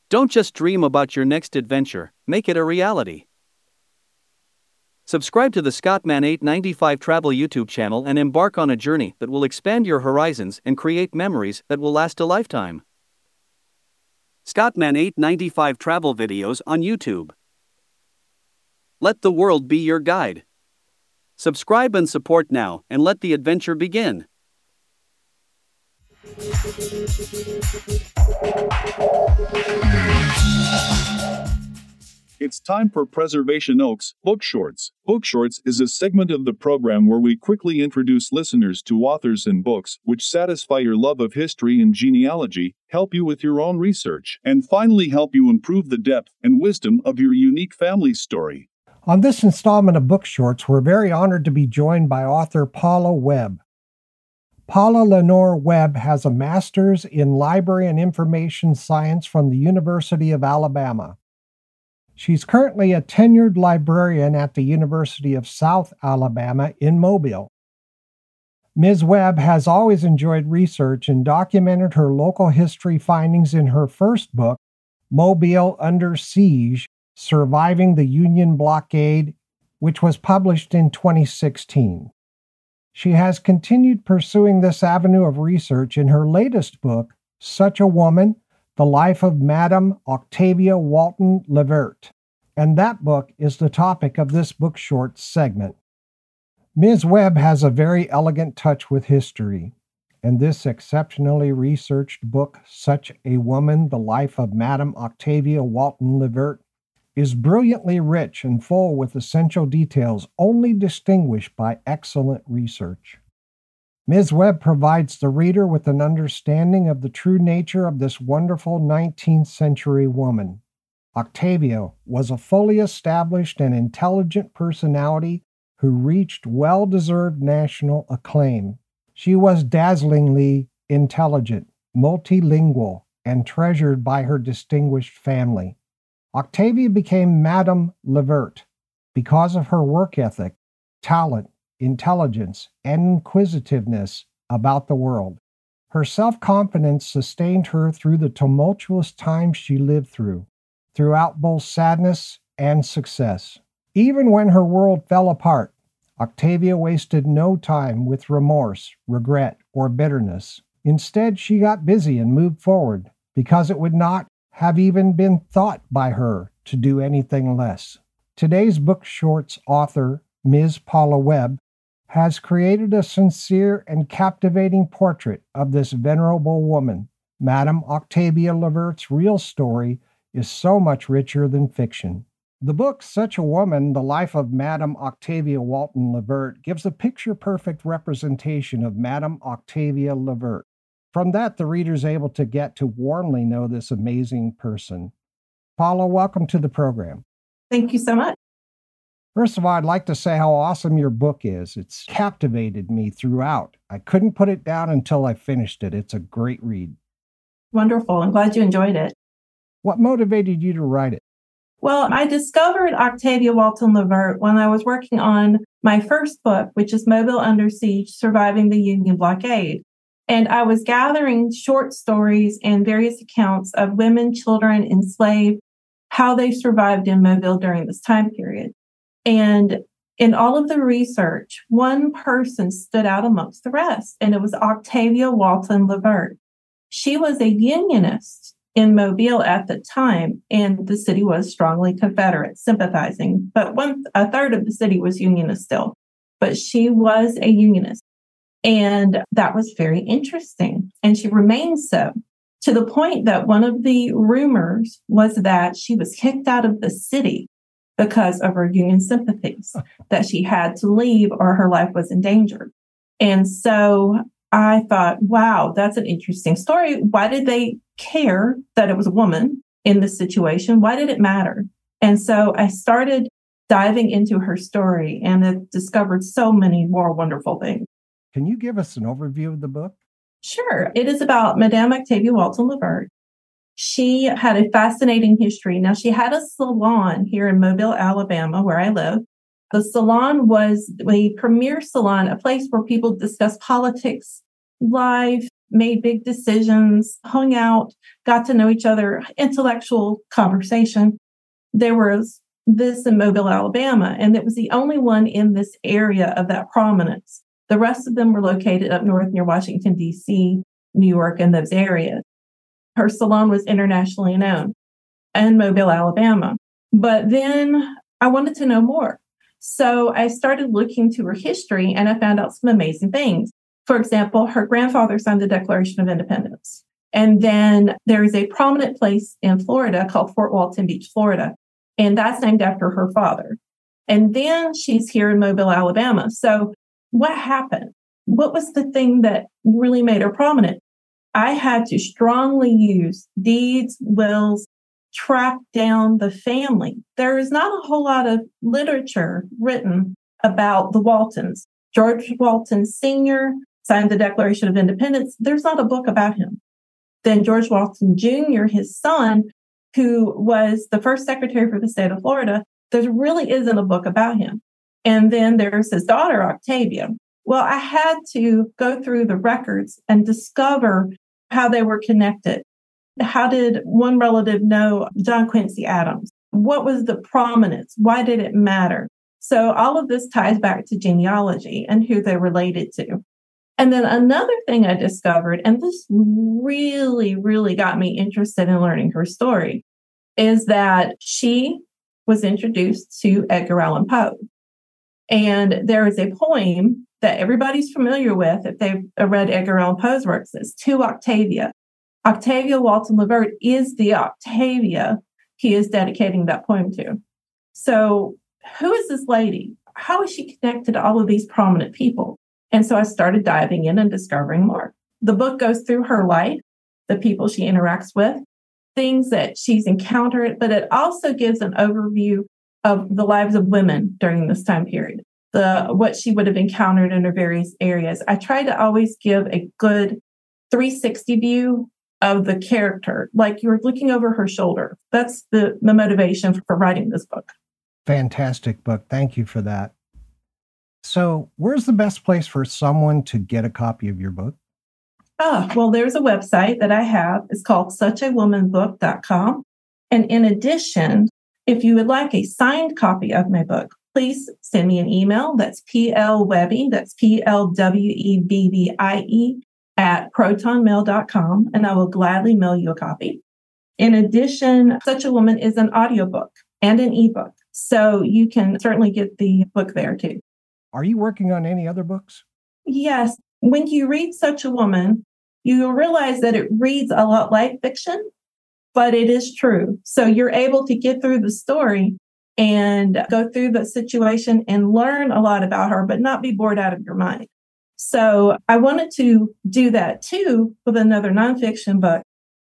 Don't just dream about your next adventure, make it a reality. Subscribe to the Scottman895 Travel YouTube channel and embark on a journey that will expand your horizons and create memories that will last a lifetime. Scottman 895 travel videos on YouTube. Let the world be your guide. Subscribe and support now and let the adventure begin. It's time for Preservation Oaks Book Shorts. Book Shorts is a segment of the program where we quickly introduce listeners to authors and books which satisfy your love of history and genealogy, help you with your own research, and finally help you improve the depth and wisdom of your unique family story. On this installment of Book Shorts, we're very honored to be joined by author Paula Webb. Paula Lenore Webb has a master's in library and information science from the University of Alabama. She's currently a tenured librarian at the University of South Alabama in Mobile. Ms. Webb has always enjoyed research and documented her local history findings in her first book, Mobile Under Siege Surviving the Union Blockade, which was published in 2016. She has continued pursuing this avenue of research in her latest book, Such a Woman the Life of Madame Octavia Walton Levert, and that book is the topic of this book short segment. Ms. Webb has a very elegant touch with history, and this exceptionally researched book, Such a Woman, The Life of Madame Octavia Walton Levert, is brilliantly rich and full with essential details only distinguished by excellent research. Ms. Webb provides the reader with an understanding of the true nature of this wonderful 19th century woman. Octavia was a fully established and intelligent personality who reached well deserved national acclaim. She was dazzlingly intelligent, multilingual, and treasured by her distinguished family. Octavia became Madame Levert because of her work ethic, talent, intelligence, and inquisitiveness about the world. Her self confidence sustained her through the tumultuous times she lived through, throughout both sadness and success. Even when her world fell apart, Octavia wasted no time with remorse, regret, or bitterness. Instead, she got busy and moved forward because it would not have even been thought by her to do anything less. Today's book shorts author, Ms. Paula Webb, has created a sincere and captivating portrait of this venerable woman. Madame Octavia Levert's real story is so much richer than fiction. The book, Such a Woman The Life of Madame Octavia Walton Levert, gives a picture perfect representation of Madame Octavia Levert. From that, the reader is able to get to warmly know this amazing person. Paula, welcome to the program. Thank you so much. First of all, I'd like to say how awesome your book is. It's captivated me throughout. I couldn't put it down until I finished it. It's a great read. Wonderful. I'm glad you enjoyed it. What motivated you to write it? Well, I discovered Octavia Walton Levert when I was working on my first book, which is Mobile Under Siege Surviving the Union Blockade. And I was gathering short stories and various accounts of women, children enslaved, how they survived in Mobile during this time period. And in all of the research, one person stood out amongst the rest, and it was Octavia Walton Levert. She was a unionist in Mobile at the time, and the city was strongly Confederate sympathizing, but one a third of the city was unionist still. But she was a unionist. And that was very interesting. And she remained so to the point that one of the rumors was that she was kicked out of the city because of her union sympathies, that she had to leave or her life was endangered. And so I thought, wow, that's an interesting story. Why did they care that it was a woman in this situation? Why did it matter? And so I started diving into her story and have discovered so many more wonderful things. Can you give us an overview of the book? Sure. It is about Madame Octavia Walton Levert, she had a fascinating history. Now, she had a salon here in Mobile, Alabama, where I live. The salon was a premier salon, a place where people discussed politics, life, made big decisions, hung out, got to know each other, intellectual conversation. There was this in Mobile, Alabama, and it was the only one in this area of that prominence. The rest of them were located up north near Washington, D.C., New York, and those areas. Her salon was internationally known in Mobile, Alabama. But then I wanted to know more. So I started looking to her history and I found out some amazing things. For example, her grandfather signed the Declaration of Independence. And then there is a prominent place in Florida called Fort Walton Beach, Florida. And that's named after her father. And then she's here in Mobile, Alabama. So what happened? What was the thing that really made her prominent? I had to strongly use deeds, wills, track down the family. There is not a whole lot of literature written about the Waltons. George Walton Sr. signed the Declaration of Independence. There's not a book about him. Then George Walton Jr., his son, who was the first secretary for the state of Florida, there really isn't a book about him. And then there's his daughter, Octavia. Well, I had to go through the records and discover how they were connected. How did one relative know John Quincy Adams? What was the prominence? Why did it matter? So all of this ties back to genealogy and who they related to. And then another thing I discovered, and this really, really got me interested in learning her story, is that she was introduced to Edgar Allan Poe. And there is a poem that everybody's familiar with if they've uh, read Edgar Allan Poe's works. It's to Octavia. Octavia Walton Levert is the Octavia he is dedicating that poem to. So, who is this lady? How is she connected to all of these prominent people? And so I started diving in and discovering more. The book goes through her life, the people she interacts with, things that she's encountered, but it also gives an overview of the lives of women during this time period, the what she would have encountered in her various areas. I try to always give a good 360 view of the character, like you're looking over her shoulder. That's the, the motivation for writing this book. Fantastic book. Thank you for that. So, where's the best place for someone to get a copy of your book? Ah, well, there's a website that I have. It's called suchawomanbook.com. And in addition, if you would like a signed copy of my book, please send me an email. That's plwebbie, that's P L W E B B I E, at protonmail.com, and I will gladly mail you a copy. In addition, Such a Woman is an audiobook and an ebook. So you can certainly get the book there too. Are you working on any other books? Yes. When you read Such a Woman, you realize that it reads a lot like fiction, but it is true. So you're able to get through the story and go through the situation and learn a lot about her, but not be bored out of your mind. So I wanted to do that too with another nonfiction book.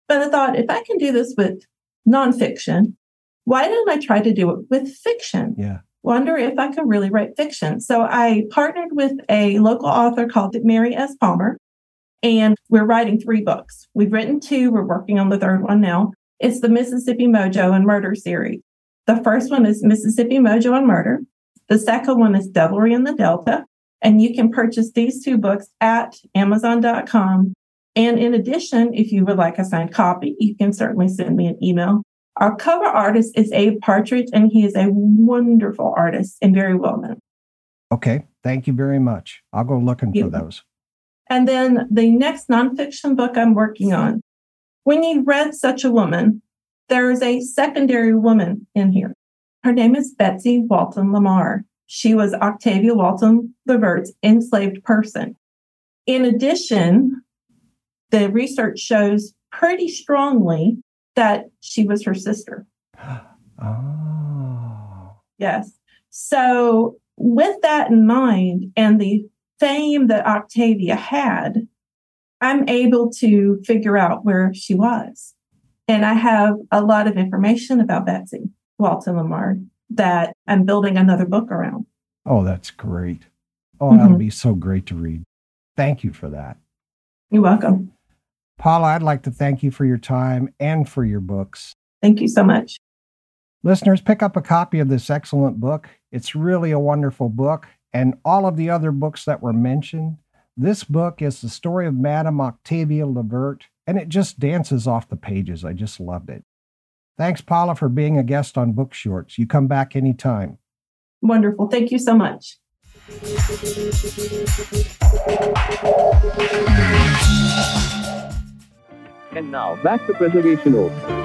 But I thought if I can do this with nonfiction, why don't I try to do it with fiction? Yeah. Wonder if I can really write fiction. So I partnered with a local author called Mary S. Palmer, and we're writing three books. We've written two, we're working on the third one now. It's the Mississippi Mojo and Murder series. The first one is Mississippi Mojo and Murder. The second one is Devilry in the Delta. And you can purchase these two books at Amazon.com. And in addition, if you would like a signed copy, you can certainly send me an email. Our cover artist is Abe Partridge, and he is a wonderful artist and very well known. Okay. Thank you very much. I'll go looking for those. And then the next nonfiction book I'm working on. When you read Such a Woman, there is a secondary woman in here. Her name is Betsy Walton Lamar. She was Octavia Walton Levert's enslaved person. In addition, the research shows pretty strongly that she was her sister. Oh. Yes. So, with that in mind and the fame that Octavia had, I'm able to figure out where she was. And I have a lot of information about Betsy Walton Lamar that I'm building another book around. Oh, that's great. Oh, mm-hmm. that'll be so great to read. Thank you for that. You're welcome. Paula, I'd like to thank you for your time and for your books. Thank you so much. Listeners, pick up a copy of this excellent book. It's really a wonderful book. And all of the other books that were mentioned, this book is the story of Madame Octavia Levert, and it just dances off the pages. I just loved it. Thanks, Paula, for being a guest on Book Shorts. You come back anytime. Wonderful. Thank you so much. And now back to Preservation Oaks.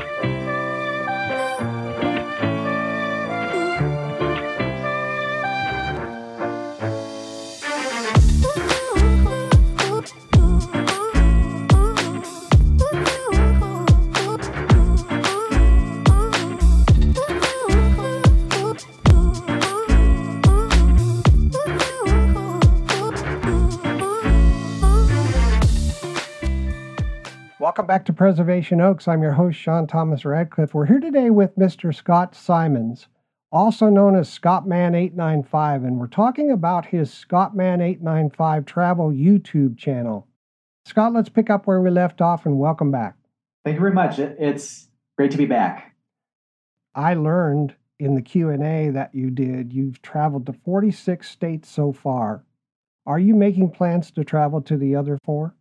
Welcome back to Preservation Oaks. I'm your host, Sean Thomas Radcliff. We're here today with Mr. Scott Symonds, also known as Scottman895, and we're talking about his Scottman895 travel YouTube channel. Scott, let's pick up where we left off and welcome back. Thank you very much. It's great to be back. I learned in the Q&A that you did, you've traveled to 46 states so far. Are you making plans to travel to the other four?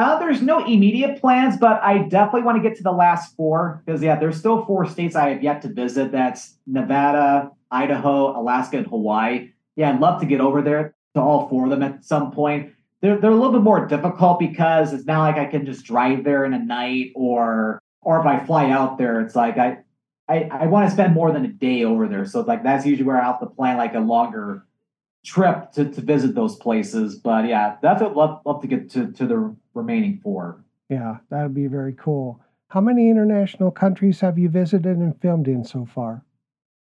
Uh, there's no immediate plans, but I definitely want to get to the last four because, yeah, there's still four states I have yet to visit. That's Nevada, Idaho, Alaska, and Hawaii. Yeah, I'd love to get over there to all four of them at some point. They're, they're a little bit more difficult because it's not like I can just drive there in a night or or if I fly out there, it's like I I, I want to spend more than a day over there. So like that's usually where I have to plan like a longer trip to, to visit those places. But yeah, definitely love, love to get to, to the remaining four. Yeah, that would be very cool. How many international countries have you visited and filmed in so far?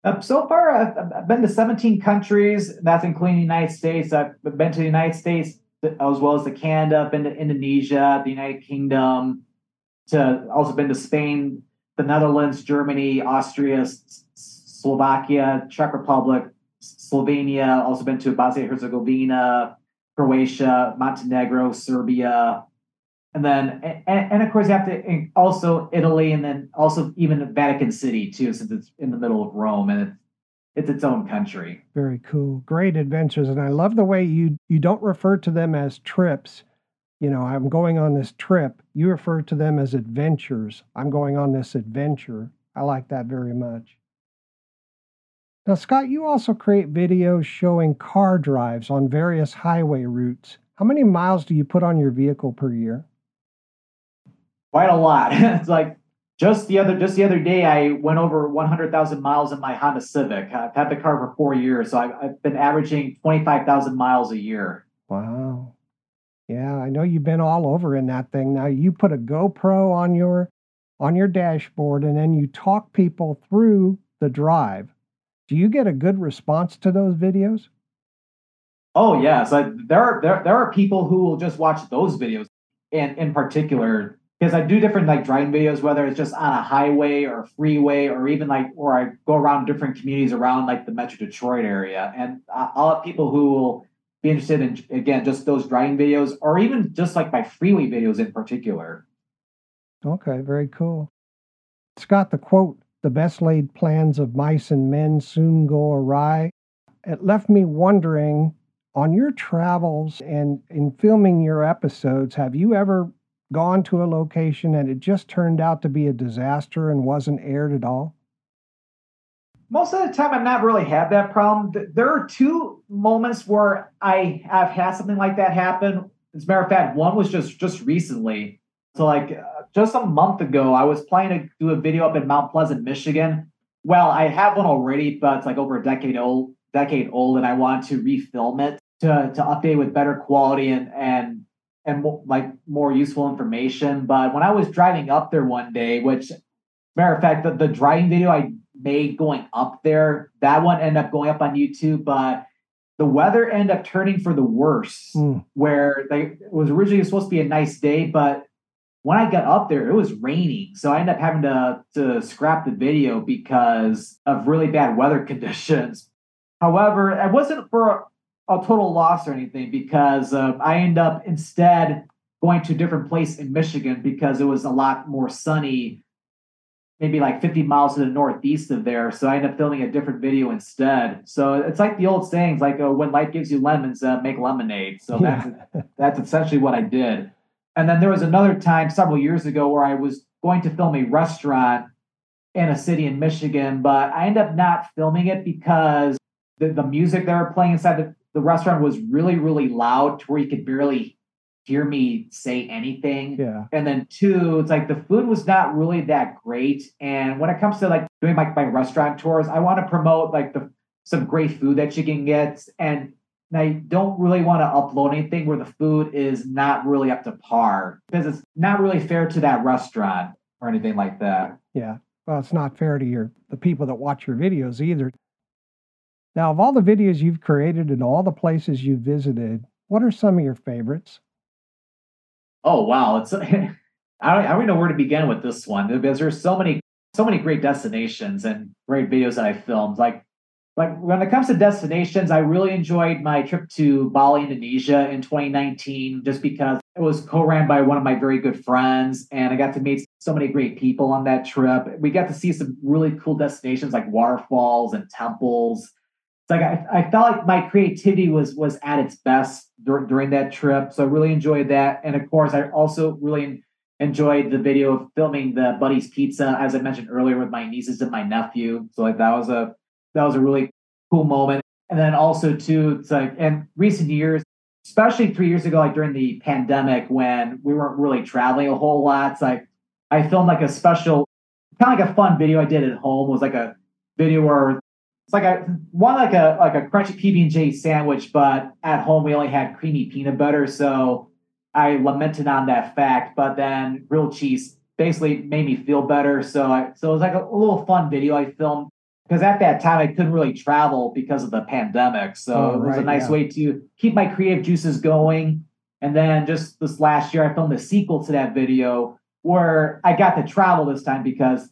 Uh, so far, I've, I've, been to 17 countries. That's including the United States. I've been to the United States as well as to Canada. I've been to Indonesia, the United Kingdom. To also been to Spain, the Netherlands, Germany, Austria, S- Slovakia, Czech Republic, Slovenia, also been to Bosnia Herzegovina, Croatia, Montenegro, Serbia, and then and, and, of course you have to also Italy, and then also even Vatican City too, since it's in the middle of Rome and it's it's its own country. Very cool, great adventures, and I love the way you you don't refer to them as trips. You know, I'm going on this trip. You refer to them as adventures. I'm going on this adventure. I like that very much. Now, Scott, you also create videos showing car drives on various highway routes. How many miles do you put on your vehicle per year? Quite a lot. it's like just the other just the other day, I went over 100,000 miles in my Honda Civic. I've had the car for four years, so I've, I've been averaging 25,000 miles a year. Wow. Yeah, I know you've been all over in that thing. Now you put a GoPro on your on your dashboard, and then you talk people through the drive. Do you get a good response to those videos? Oh yeah, so there are there, there are people who will just watch those videos, and in particular because I do different like driving videos, whether it's just on a highway or a freeway, or even like where I go around different communities around like the Metro Detroit area, and I'll have people who will be interested in again just those driving videos, or even just like my freeway videos in particular. Okay, very cool. Scott, the quote the best laid plans of mice and men soon go awry. It left me wondering on your travels and in filming your episodes, have you ever gone to a location and it just turned out to be a disaster and wasn't aired at all? Most of the time, I've not really had that problem. There are two moments where I have had something like that happen. As a matter of fact, one was just just recently. So, like uh, just a month ago, I was planning to do a video up in Mount Pleasant, Michigan. Well, I have one already, but it's like over a decade old, decade old, and I want to refilm it to to update with better quality and and and like more useful information. But when I was driving up there one day, which matter of fact, the, the driving video I made going up there, that one ended up going up on YouTube, but the weather ended up turning for the worse. Mm. Where they, it was originally supposed to be a nice day, but when I got up there, it was raining. So I ended up having to, to scrap the video because of really bad weather conditions. However, it wasn't for a, a total loss or anything because uh, I ended up instead going to a different place in Michigan because it was a lot more sunny, maybe like 50 miles to the northeast of there. So I ended up filming a different video instead. So it's like the old sayings, like uh, when life gives you lemons, uh, make lemonade. So that's, that's essentially what I did. And then there was another time several years ago where I was going to film a restaurant in a city in Michigan, but I ended up not filming it because the, the music they were playing inside the, the restaurant was really, really loud to where you could barely hear me say anything. Yeah. And then two, it's like the food was not really that great. And when it comes to like doing like my restaurant tours, I want to promote like the some great food that you can get. And and I don't really want to upload anything where the food is not really up to par because it's not really fair to that restaurant or anything like that. Yeah. Well, it's not fair to your the people that watch your videos either. Now, of all the videos you've created and all the places you've visited, what are some of your favorites? Oh wow, it's I don't I don't even know where to begin with this one because there's so many so many great destinations and great videos that I filmed. Like like when it comes to destinations, I really enjoyed my trip to Bali, Indonesia in 2019, just because it was co-ran by one of my very good friends, and I got to meet so many great people on that trip. We got to see some really cool destinations like waterfalls and temples. It's like I, I felt like my creativity was was at its best dur- during that trip, so I really enjoyed that. And of course, I also really enjoyed the video of filming the Buddy's Pizza, as I mentioned earlier, with my nieces and my nephew. So like that was a that was a really cool moment. And then also too, it's like in recent years, especially three years ago, like during the pandemic when we weren't really traveling a whole lot. It's like I filmed like a special, kind of like a fun video I did at home. Was like a video where it's like I one like a like a crunchy PB and J sandwich, but at home we only had creamy peanut butter. So I lamented on that fact, but then grilled cheese basically made me feel better. So I, so it was like a, a little fun video I filmed because at that time I couldn't really travel because of the pandemic. So oh, it was a nice yeah. way to keep my creative juices going. And then just this last year, I filmed a sequel to that video where I got to travel this time because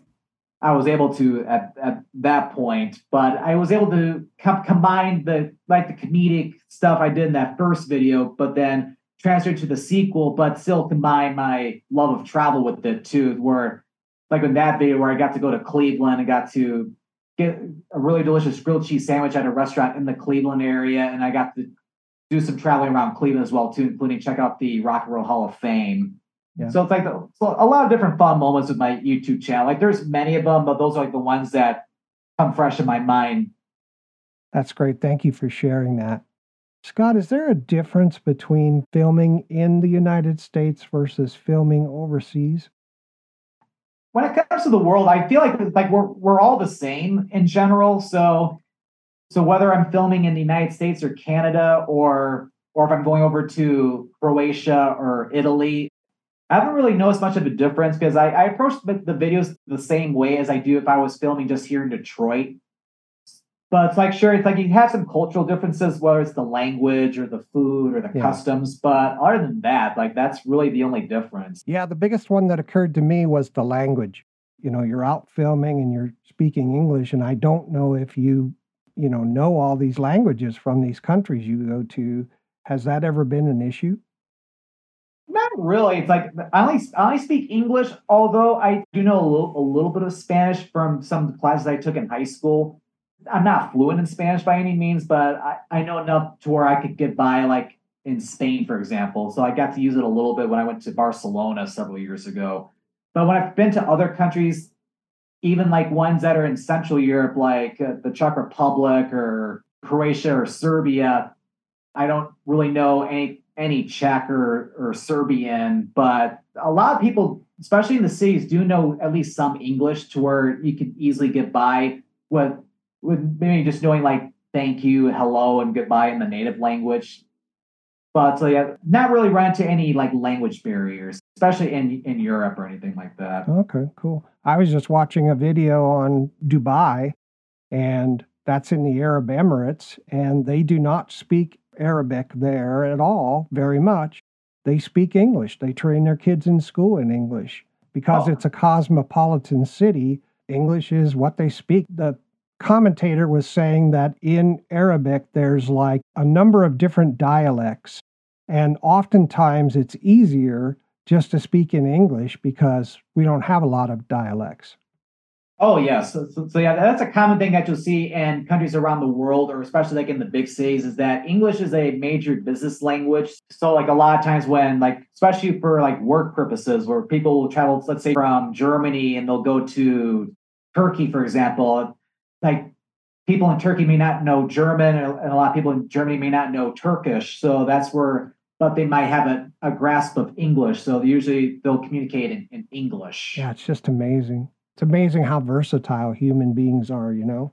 I was able to at, at that point. But I was able to com- combine the like the comedic stuff I did in that first video, but then transfer to the sequel, but still combine my love of travel with it too. Where like in that video where I got to go to Cleveland and got to get a really delicious grilled cheese sandwich at a restaurant in the Cleveland area, and I got to do some traveling around Cleveland as well too, including check out the Rock and Roll Hall of Fame. Yeah. So it's like the, so a lot of different fun moments with my YouTube channel. Like there's many of them, but those are like the ones that come fresh in my mind. That's great. Thank you for sharing that. Scott, is there a difference between filming in the United States versus filming overseas? When it comes to the world, I feel like like we're we're all the same in general. So so whether I'm filming in the United States or Canada or or if I'm going over to Croatia or Italy, I haven't really noticed much of a difference because I, I approach the, the videos the same way as I do if I was filming just here in Detroit. But it's like sure, it's like you have some cultural differences, whether it's the language or the food or the yeah. customs. But other than that, like that's really the only difference. Yeah, the biggest one that occurred to me was the language. You know, you're out filming and you're speaking English, and I don't know if you, you know, know all these languages from these countries you go to. Has that ever been an issue? Not really. It's like I only I only speak English, although I do know a little, a little bit of Spanish from some classes I took in high school. I'm not fluent in Spanish by any means, but I, I know enough to where I could get by, like in Spain, for example. So I got to use it a little bit when I went to Barcelona several years ago. But when I've been to other countries, even like ones that are in Central Europe, like uh, the Czech Republic or Croatia or Serbia, I don't really know any any Czech or, or Serbian, but a lot of people, especially in the cities, do know at least some English to where you can easily get by with with maybe just knowing like thank you, hello, and goodbye in the native language. But so yeah, not really run into any like language barriers, especially in in Europe or anything like that. Okay, cool. I was just watching a video on Dubai, and that's in the Arab Emirates, and they do not speak Arabic there at all, very much. They speak English. They train their kids in school in English because oh. it's a cosmopolitan city. English is what they speak. The commentator was saying that in Arabic, there's like a number of different dialects. And oftentimes it's easier just to speak in English because we don't have a lot of dialects. Oh, yes. So, so, so, yeah, that's a common thing that you'll see in countries around the world, or especially like in the big cities, is that English is a major business language. So, like a lot of times when, like, especially for like work purposes, where people will travel, let's say from Germany and they'll go to Turkey, for example, like people in Turkey may not know German, and a lot of people in Germany may not know Turkish. So that's where, but they might have a, a grasp of English. So usually they'll communicate in, in English. Yeah, it's just amazing. It's amazing how versatile human beings are, you know?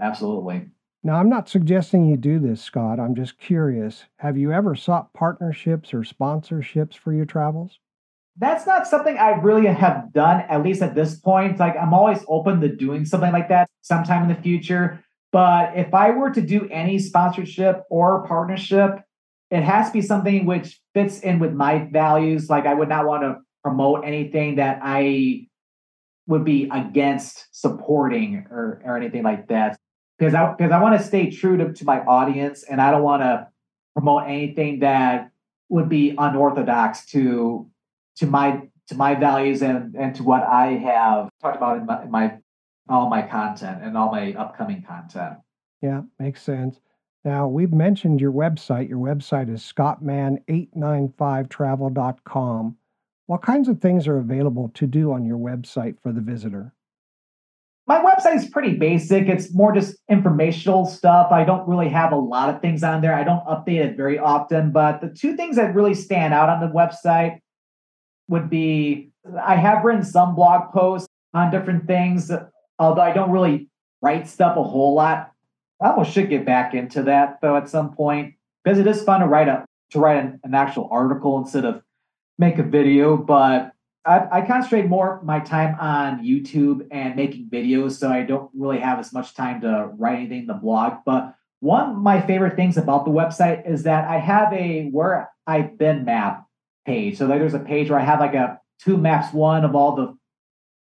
Absolutely. Now, I'm not suggesting you do this, Scott. I'm just curious. Have you ever sought partnerships or sponsorships for your travels? That's not something I really have done, at least at this point. Like I'm always open to doing something like that sometime in the future. But if I were to do any sponsorship or partnership, it has to be something which fits in with my values. Like I would not want to promote anything that I would be against supporting or, or anything like that. Because I because I want to stay true to, to my audience and I don't want to promote anything that would be unorthodox to to my to my values and and to what I have talked about in my, in my all my content and all my upcoming content. Yeah, makes sense. Now, we've mentioned your website. Your website is scottman895travel.com. What kinds of things are available to do on your website for the visitor? My website is pretty basic. It's more just informational stuff. I don't really have a lot of things on there. I don't update it very often, but the two things that really stand out on the website would be I have written some blog posts on different things, although I don't really write stuff a whole lot. I almost should get back into that though at some point because it is fun to write a to write an, an actual article instead of make a video. But I, I concentrate more my time on YouTube and making videos, so I don't really have as much time to write anything in the blog. But one of my favorite things about the website is that I have a where I've been map page. So there's a page where I have like a two maps, one of all the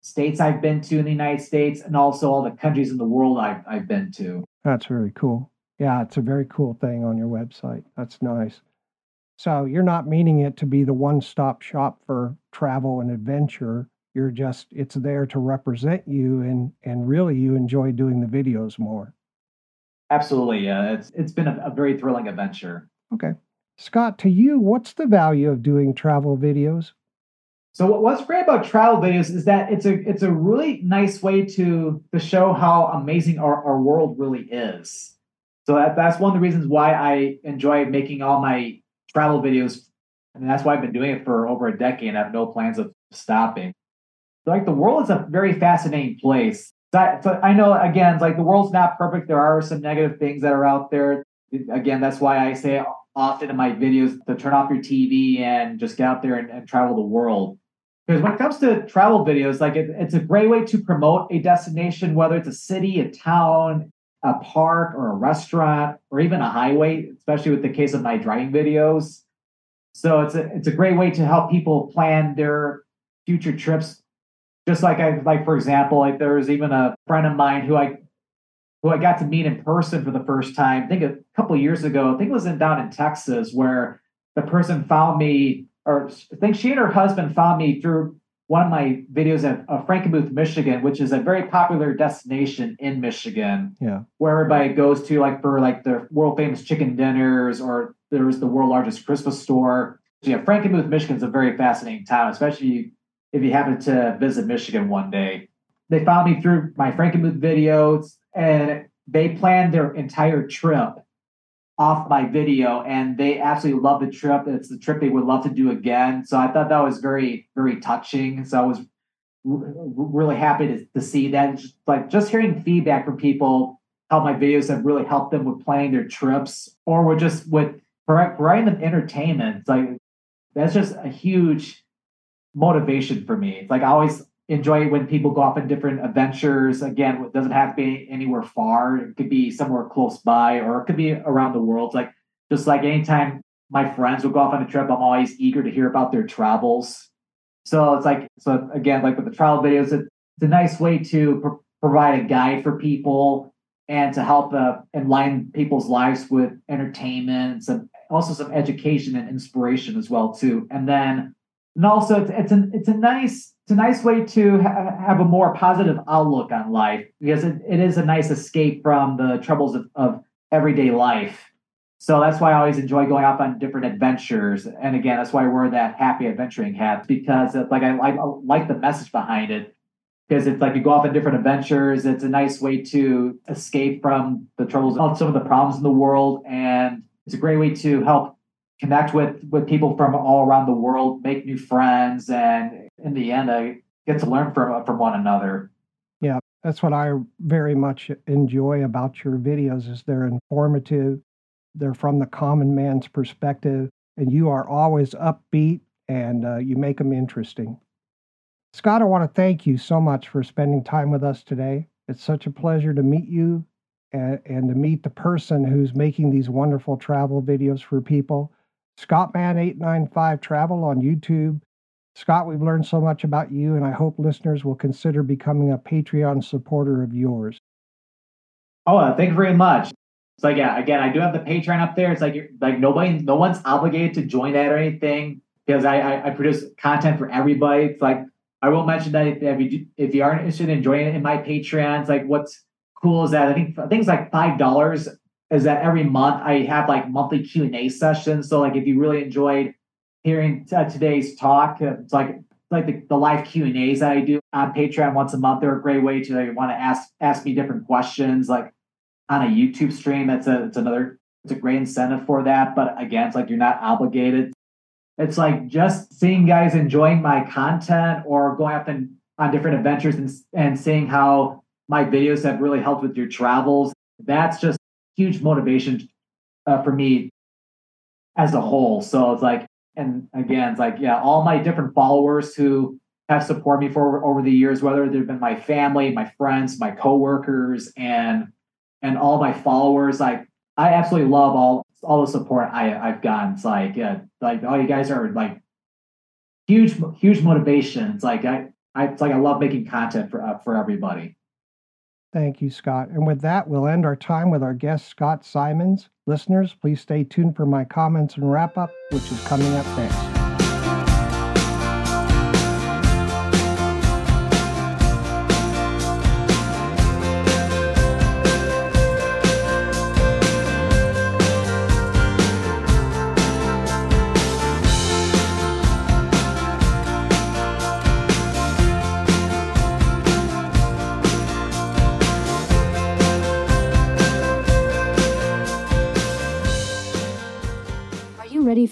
states I've been to in the United States and also all the countries in the world I've, I've been to. That's very cool. Yeah, it's a very cool thing on your website. That's nice. So you're not meaning it to be the one stop shop for travel and adventure. You're just, it's there to represent you and, and really you enjoy doing the videos more. Absolutely. Yeah. It's, it's been a, a very thrilling adventure. Okay. Scott, to you, what's the value of doing travel videos? So what's great about travel videos is that it's a it's a really nice way to to show how amazing our, our world really is. So that, that's one of the reasons why I enjoy making all my travel videos. And that's why I've been doing it for over a decade and I have no plans of stopping. So like the world is a very fascinating place. So I, so I know again, like the world's not perfect. There are some negative things that are out there. Again, that's why I say often in my videos to turn off your TV and just get out there and, and travel the world. Because when it comes to travel videos, like it, it's a great way to promote a destination, whether it's a city, a town, a park, or a restaurant, or even a highway, especially with the case of my driving videos. So it's a it's a great way to help people plan their future trips. Just like I like, for example, like there was even a friend of mine who I who I got to meet in person for the first time. I think a couple years ago. I think it was in down in Texas, where the person found me or I think she and her husband found me through one of my videos at uh, Frankenmuth, Michigan, which is a very popular destination in Michigan. Yeah. Where everybody goes to like for like the world famous chicken dinners or there's the world largest Christmas store. So yeah, Frankenmuth, Michigan is a very fascinating town, especially if you happen to visit Michigan one day. They found me through my Frankenmuth videos and they planned their entire trip off my video and they absolutely love the trip. It's the trip they would love to do again. So I thought that was very, very touching. So I was r- really happy to, to see that. Just, like just hearing feedback from people, how my videos have really helped them with planning their trips or with just with providing them entertainment. It's like that's just a huge motivation for me. It's like I always enjoy it when people go off on different adventures. Again, it doesn't have to be anywhere far. It could be somewhere close by, or it could be around the world. Like just like anytime my friends would go off on a trip, I'm always eager to hear about their travels. So it's like so again, like with the travel videos, it's a nice way to pr- provide a guide for people and to help uh, enlighten people's lives with entertainment some also some education and inspiration as well too. And then and also it's it's a it's a nice it's a nice way to ha- have a more positive outlook on life because it, it is a nice escape from the troubles of, of everyday life. So that's why I always enjoy going off on different adventures. And again, that's why I wear that happy adventuring hat because like I, I like the message behind it because it's like you go off on different adventures. It's a nice way to escape from the troubles of some of the problems in the world. And it's a great way to help connect with with people from all around the world, make new friends, and in the end, I get to learn from from one another. Yeah, that's what I very much enjoy about your videos is they're informative. They're from the common man's perspective, and you are always upbeat and uh, you make them interesting. Scott, I want to thank you so much for spending time with us today. It's such a pleasure to meet you and, and to meet the person who's making these wonderful travel videos for people. Scottman895 Travel on YouTube. Scott, we've learned so much about you, and I hope listeners will consider becoming a Patreon supporter of yours. Oh, uh, thank you very much. So yeah, again, I do have the Patreon up there. It's like, like nobody, no one's obligated to join that or anything because I, I, I produce content for everybody. It's like, I will mention that if, if you if you aren't interested in joining in my Patreon, it's like what's cool is that I think things like five dollars is that every month I have like monthly Q and A sessions. So like if you really enjoyed hearing t- today's talk, uh, it's like like the, the live Q and A's that I do on Patreon once a month. They're a great way to like, want to ask ask me different questions like on a YouTube stream. That's a it's another it's a great incentive for that. But again, it's like you're not obligated. It's like just seeing guys enjoying my content or going up and on different adventures and and seeing how my videos have really helped with your travels. That's just huge motivation uh, for me as a whole. So it's like, and again, it's like, yeah, all my different followers who have supported me for over the years, whether they've been my family, my friends, my coworkers, and and all my followers. Like, I absolutely love all all the support I I've gotten. It's like, yeah, like all you guys are like huge huge motivation. It's like I, I it's like I love making content for uh, for everybody. Thank you, Scott. And with that, we'll end our time with our guest, Scott Symonds. Listeners, please stay tuned for my comments and wrap up, which is coming up next.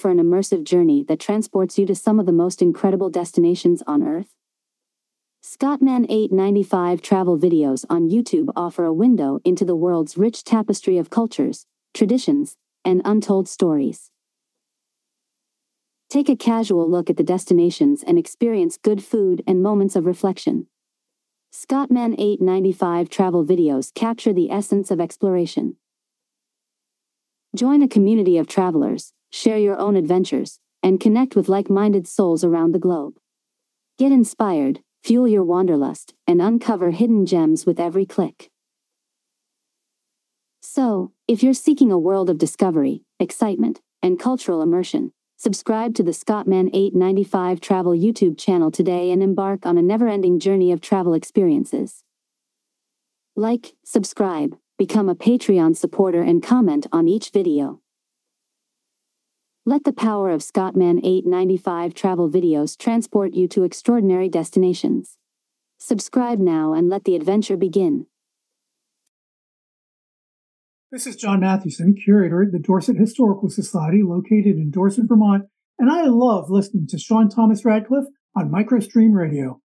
For an immersive journey that transports you to some of the most incredible destinations on Earth? Scottman895 travel videos on YouTube offer a window into the world's rich tapestry of cultures, traditions, and untold stories. Take a casual look at the destinations and experience good food and moments of reflection. Scottman895 travel videos capture the essence of exploration. Join a community of travelers, share your own adventures, and connect with like minded souls around the globe. Get inspired, fuel your wanderlust, and uncover hidden gems with every click. So, if you're seeking a world of discovery, excitement, and cultural immersion, subscribe to the Scottman895 Travel YouTube channel today and embark on a never ending journey of travel experiences. Like, subscribe, become a Patreon supporter, and comment on each video. Let the power of Scottman895 travel videos transport you to extraordinary destinations. Subscribe now and let the adventure begin. This is John Mathewson, curator at the Dorset Historical Society located in Dorset, Vermont, and I love listening to Sean Thomas Radcliff on MicroStream Radio.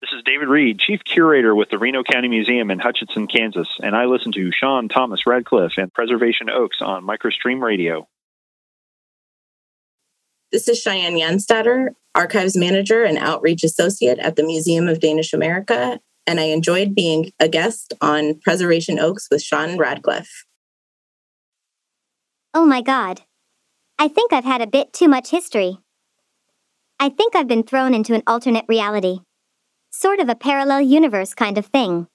This is David Reed, Chief Curator with the Reno County Museum in Hutchinson, Kansas, and I listen to Sean Thomas Radcliff and Preservation Oaks on MicroStream Radio. This is Cheyenne Jansdatter, Archives Manager and Outreach Associate at the Museum of Danish America, and I enjoyed being a guest on Preservation Oaks with Sean Radcliff. Oh my God. I think I've had a bit too much history. I think I've been thrown into an alternate reality. Sort of a parallel universe kind of thing.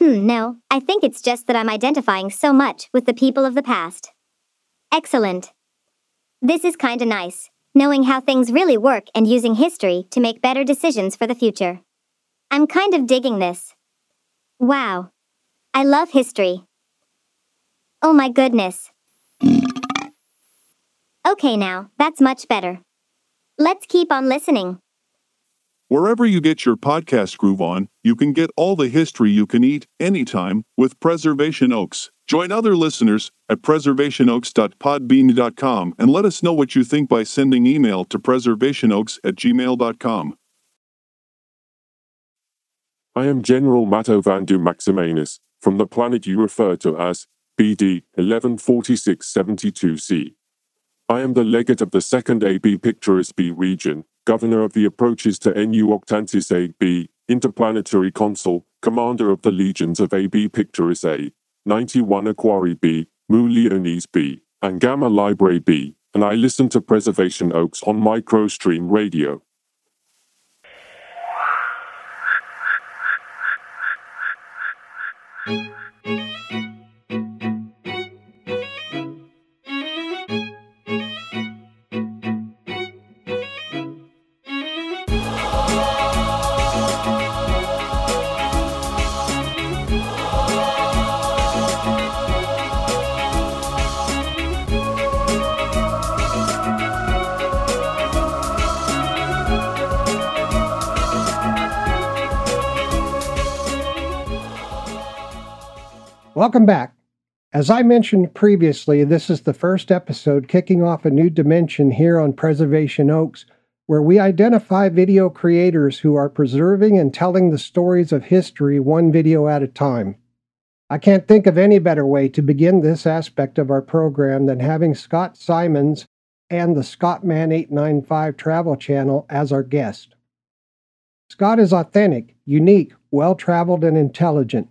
Hmm, no, I think it's just that I'm identifying so much with the people of the past. Excellent. This is kinda nice, knowing how things really work and using history to make better decisions for the future. I'm kind of digging this. Wow. I love history. Oh my goodness. Okay, now, that's much better. Let's keep on listening. Wherever you get your podcast groove on, you can get all the history you can eat anytime with Preservation Oaks. Join other listeners at preservationoaks.podbean.com and let us know what you think by sending email to preservationoaks at gmail.com. I am General Matto Vandu Maximanus, from the planet you refer to as BD 114672c. I am the legate of the second AB Pictoris B region, governor of the approaches to NU Octantis AB, interplanetary consul, commander of the legions of AB Pictoris A, 91 Aquari B, Mu Leonis B, and Gamma Library B, and I listen to Preservation Oaks on MicroStream Radio. Welcome back. As I mentioned previously, this is the first episode kicking off a new dimension here on Preservation Oaks, where we identify video creators who are preserving and telling the stories of history one video at a time. I can't think of any better way to begin this aspect of our program than having Scott Symonds and the Scottman895 Travel Channel as our guest. Scott is authentic, unique, well traveled, and intelligent.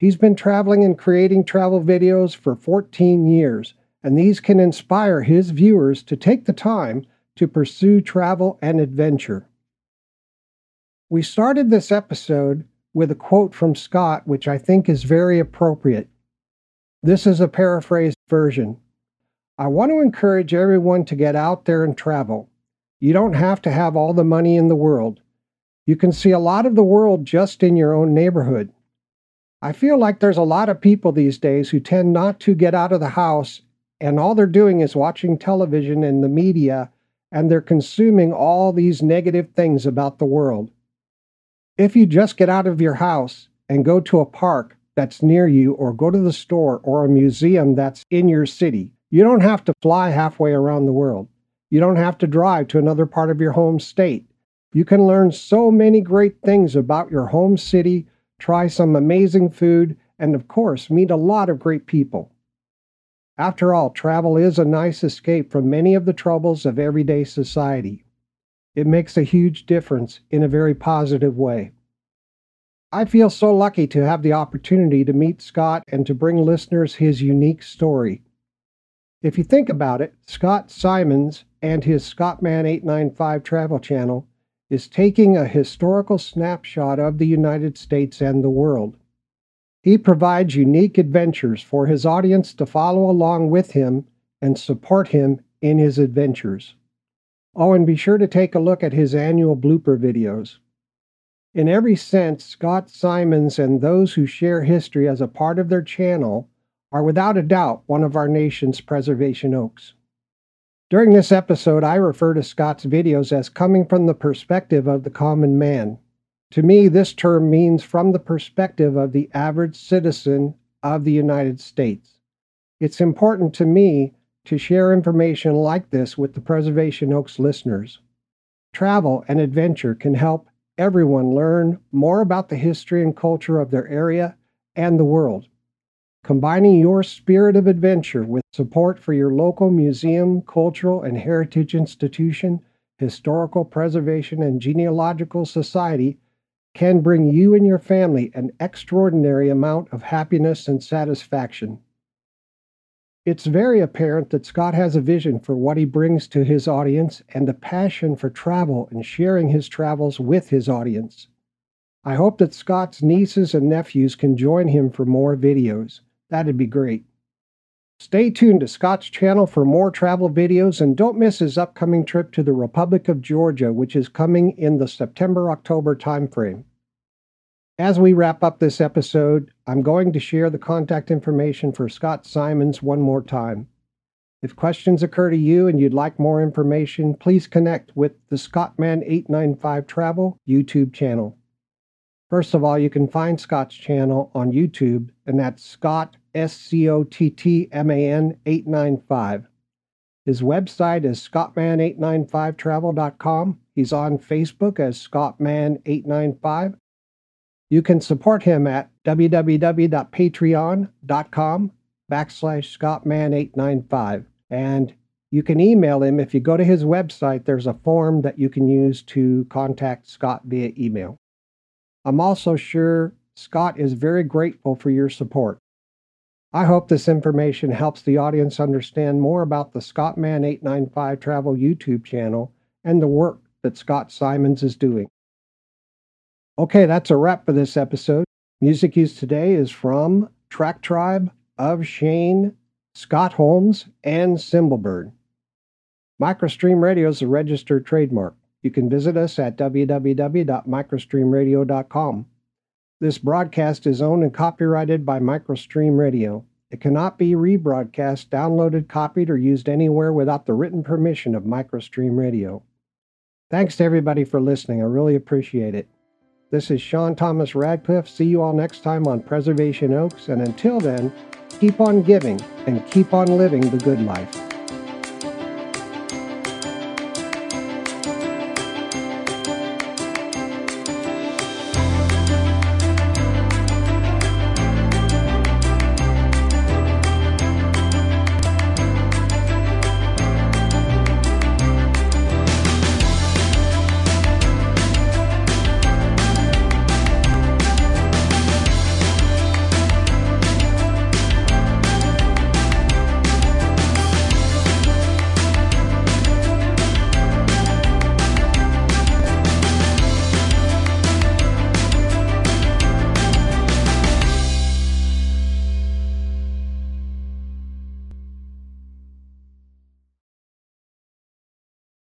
He's been traveling and creating travel videos for 14 years, and these can inspire his viewers to take the time to pursue travel and adventure. We started this episode with a quote from Scott, which I think is very appropriate. This is a paraphrased version. I want to encourage everyone to get out there and travel. You don't have to have all the money in the world. You can see a lot of the world just in your own neighborhood. I feel like there's a lot of people these days who tend not to get out of the house and all they're doing is watching television and the media and they're consuming all these negative things about the world. If you just get out of your house and go to a park that's near you or go to the store or a museum that's in your city, you don't have to fly halfway around the world. You don't have to drive to another part of your home state. You can learn so many great things about your home city try some amazing food, and of course, meet a lot of great people. After all, travel is a nice escape from many of the troubles of everyday society. It makes a huge difference in a very positive way. I feel so lucky to have the opportunity to meet Scott and to bring listeners his unique story. If you think about it, Scott Symonds and his Scottman895 travel channel is taking a historical snapshot of the United States and the world. He provides unique adventures for his audience to follow along with him and support him in his adventures. Oh, and be sure to take a look at his annual blooper videos. In every sense, Scott Symonds and those who share history as a part of their channel are without a doubt one of our nation's preservation oaks. During this episode, I refer to Scott's videos as coming from the perspective of the common man. To me, this term means from the perspective of the average citizen of the United States. It's important to me to share information like this with the Preservation Oaks listeners. Travel and adventure can help everyone learn more about the history and culture of their area and the world. Combining your spirit of adventure with support for your local museum, cultural and heritage institution, historical preservation, and genealogical society can bring you and your family an extraordinary amount of happiness and satisfaction. It's very apparent that Scott has a vision for what he brings to his audience and a passion for travel and sharing his travels with his audience. I hope that Scott's nieces and nephews can join him for more videos. That'd be great. Stay tuned to Scott's channel for more travel videos and don't miss his upcoming trip to the Republic of Georgia, which is coming in the September October timeframe. As we wrap up this episode, I'm going to share the contact information for Scott Symonds one more time. If questions occur to you and you'd like more information, please connect with the Scottman895 Travel YouTube channel. First of all, you can find Scott's channel on YouTube, and that's Scott, S C O T T M A N 895. His website is Scottman895travel.com. He's on Facebook as Scottman895. You can support him at www.patreon.com backslash Scottman895. And you can email him. If you go to his website, there's a form that you can use to contact Scott via email. I'm also sure Scott is very grateful for your support. I hope this information helps the audience understand more about the Scottman895 Travel YouTube channel and the work that Scott Symonds is doing. Okay, that's a wrap for this episode. Music used today is from Track Tribe, Ofshane, Scott Holmes, and Cymbalbird. MicroStream Radio is a registered trademark. You can visit us at www.microstreamradio.com. This broadcast is owned and copyrighted by MicroStream Radio. It cannot be rebroadcast, downloaded, copied, or used anywhere without the written permission of MicroStream Radio. Thanks to everybody for listening. I really appreciate it. This is Sean Thomas Radcliff. See you all next time on Preservation Oaks, and until then, keep on giving and keep on living the good life.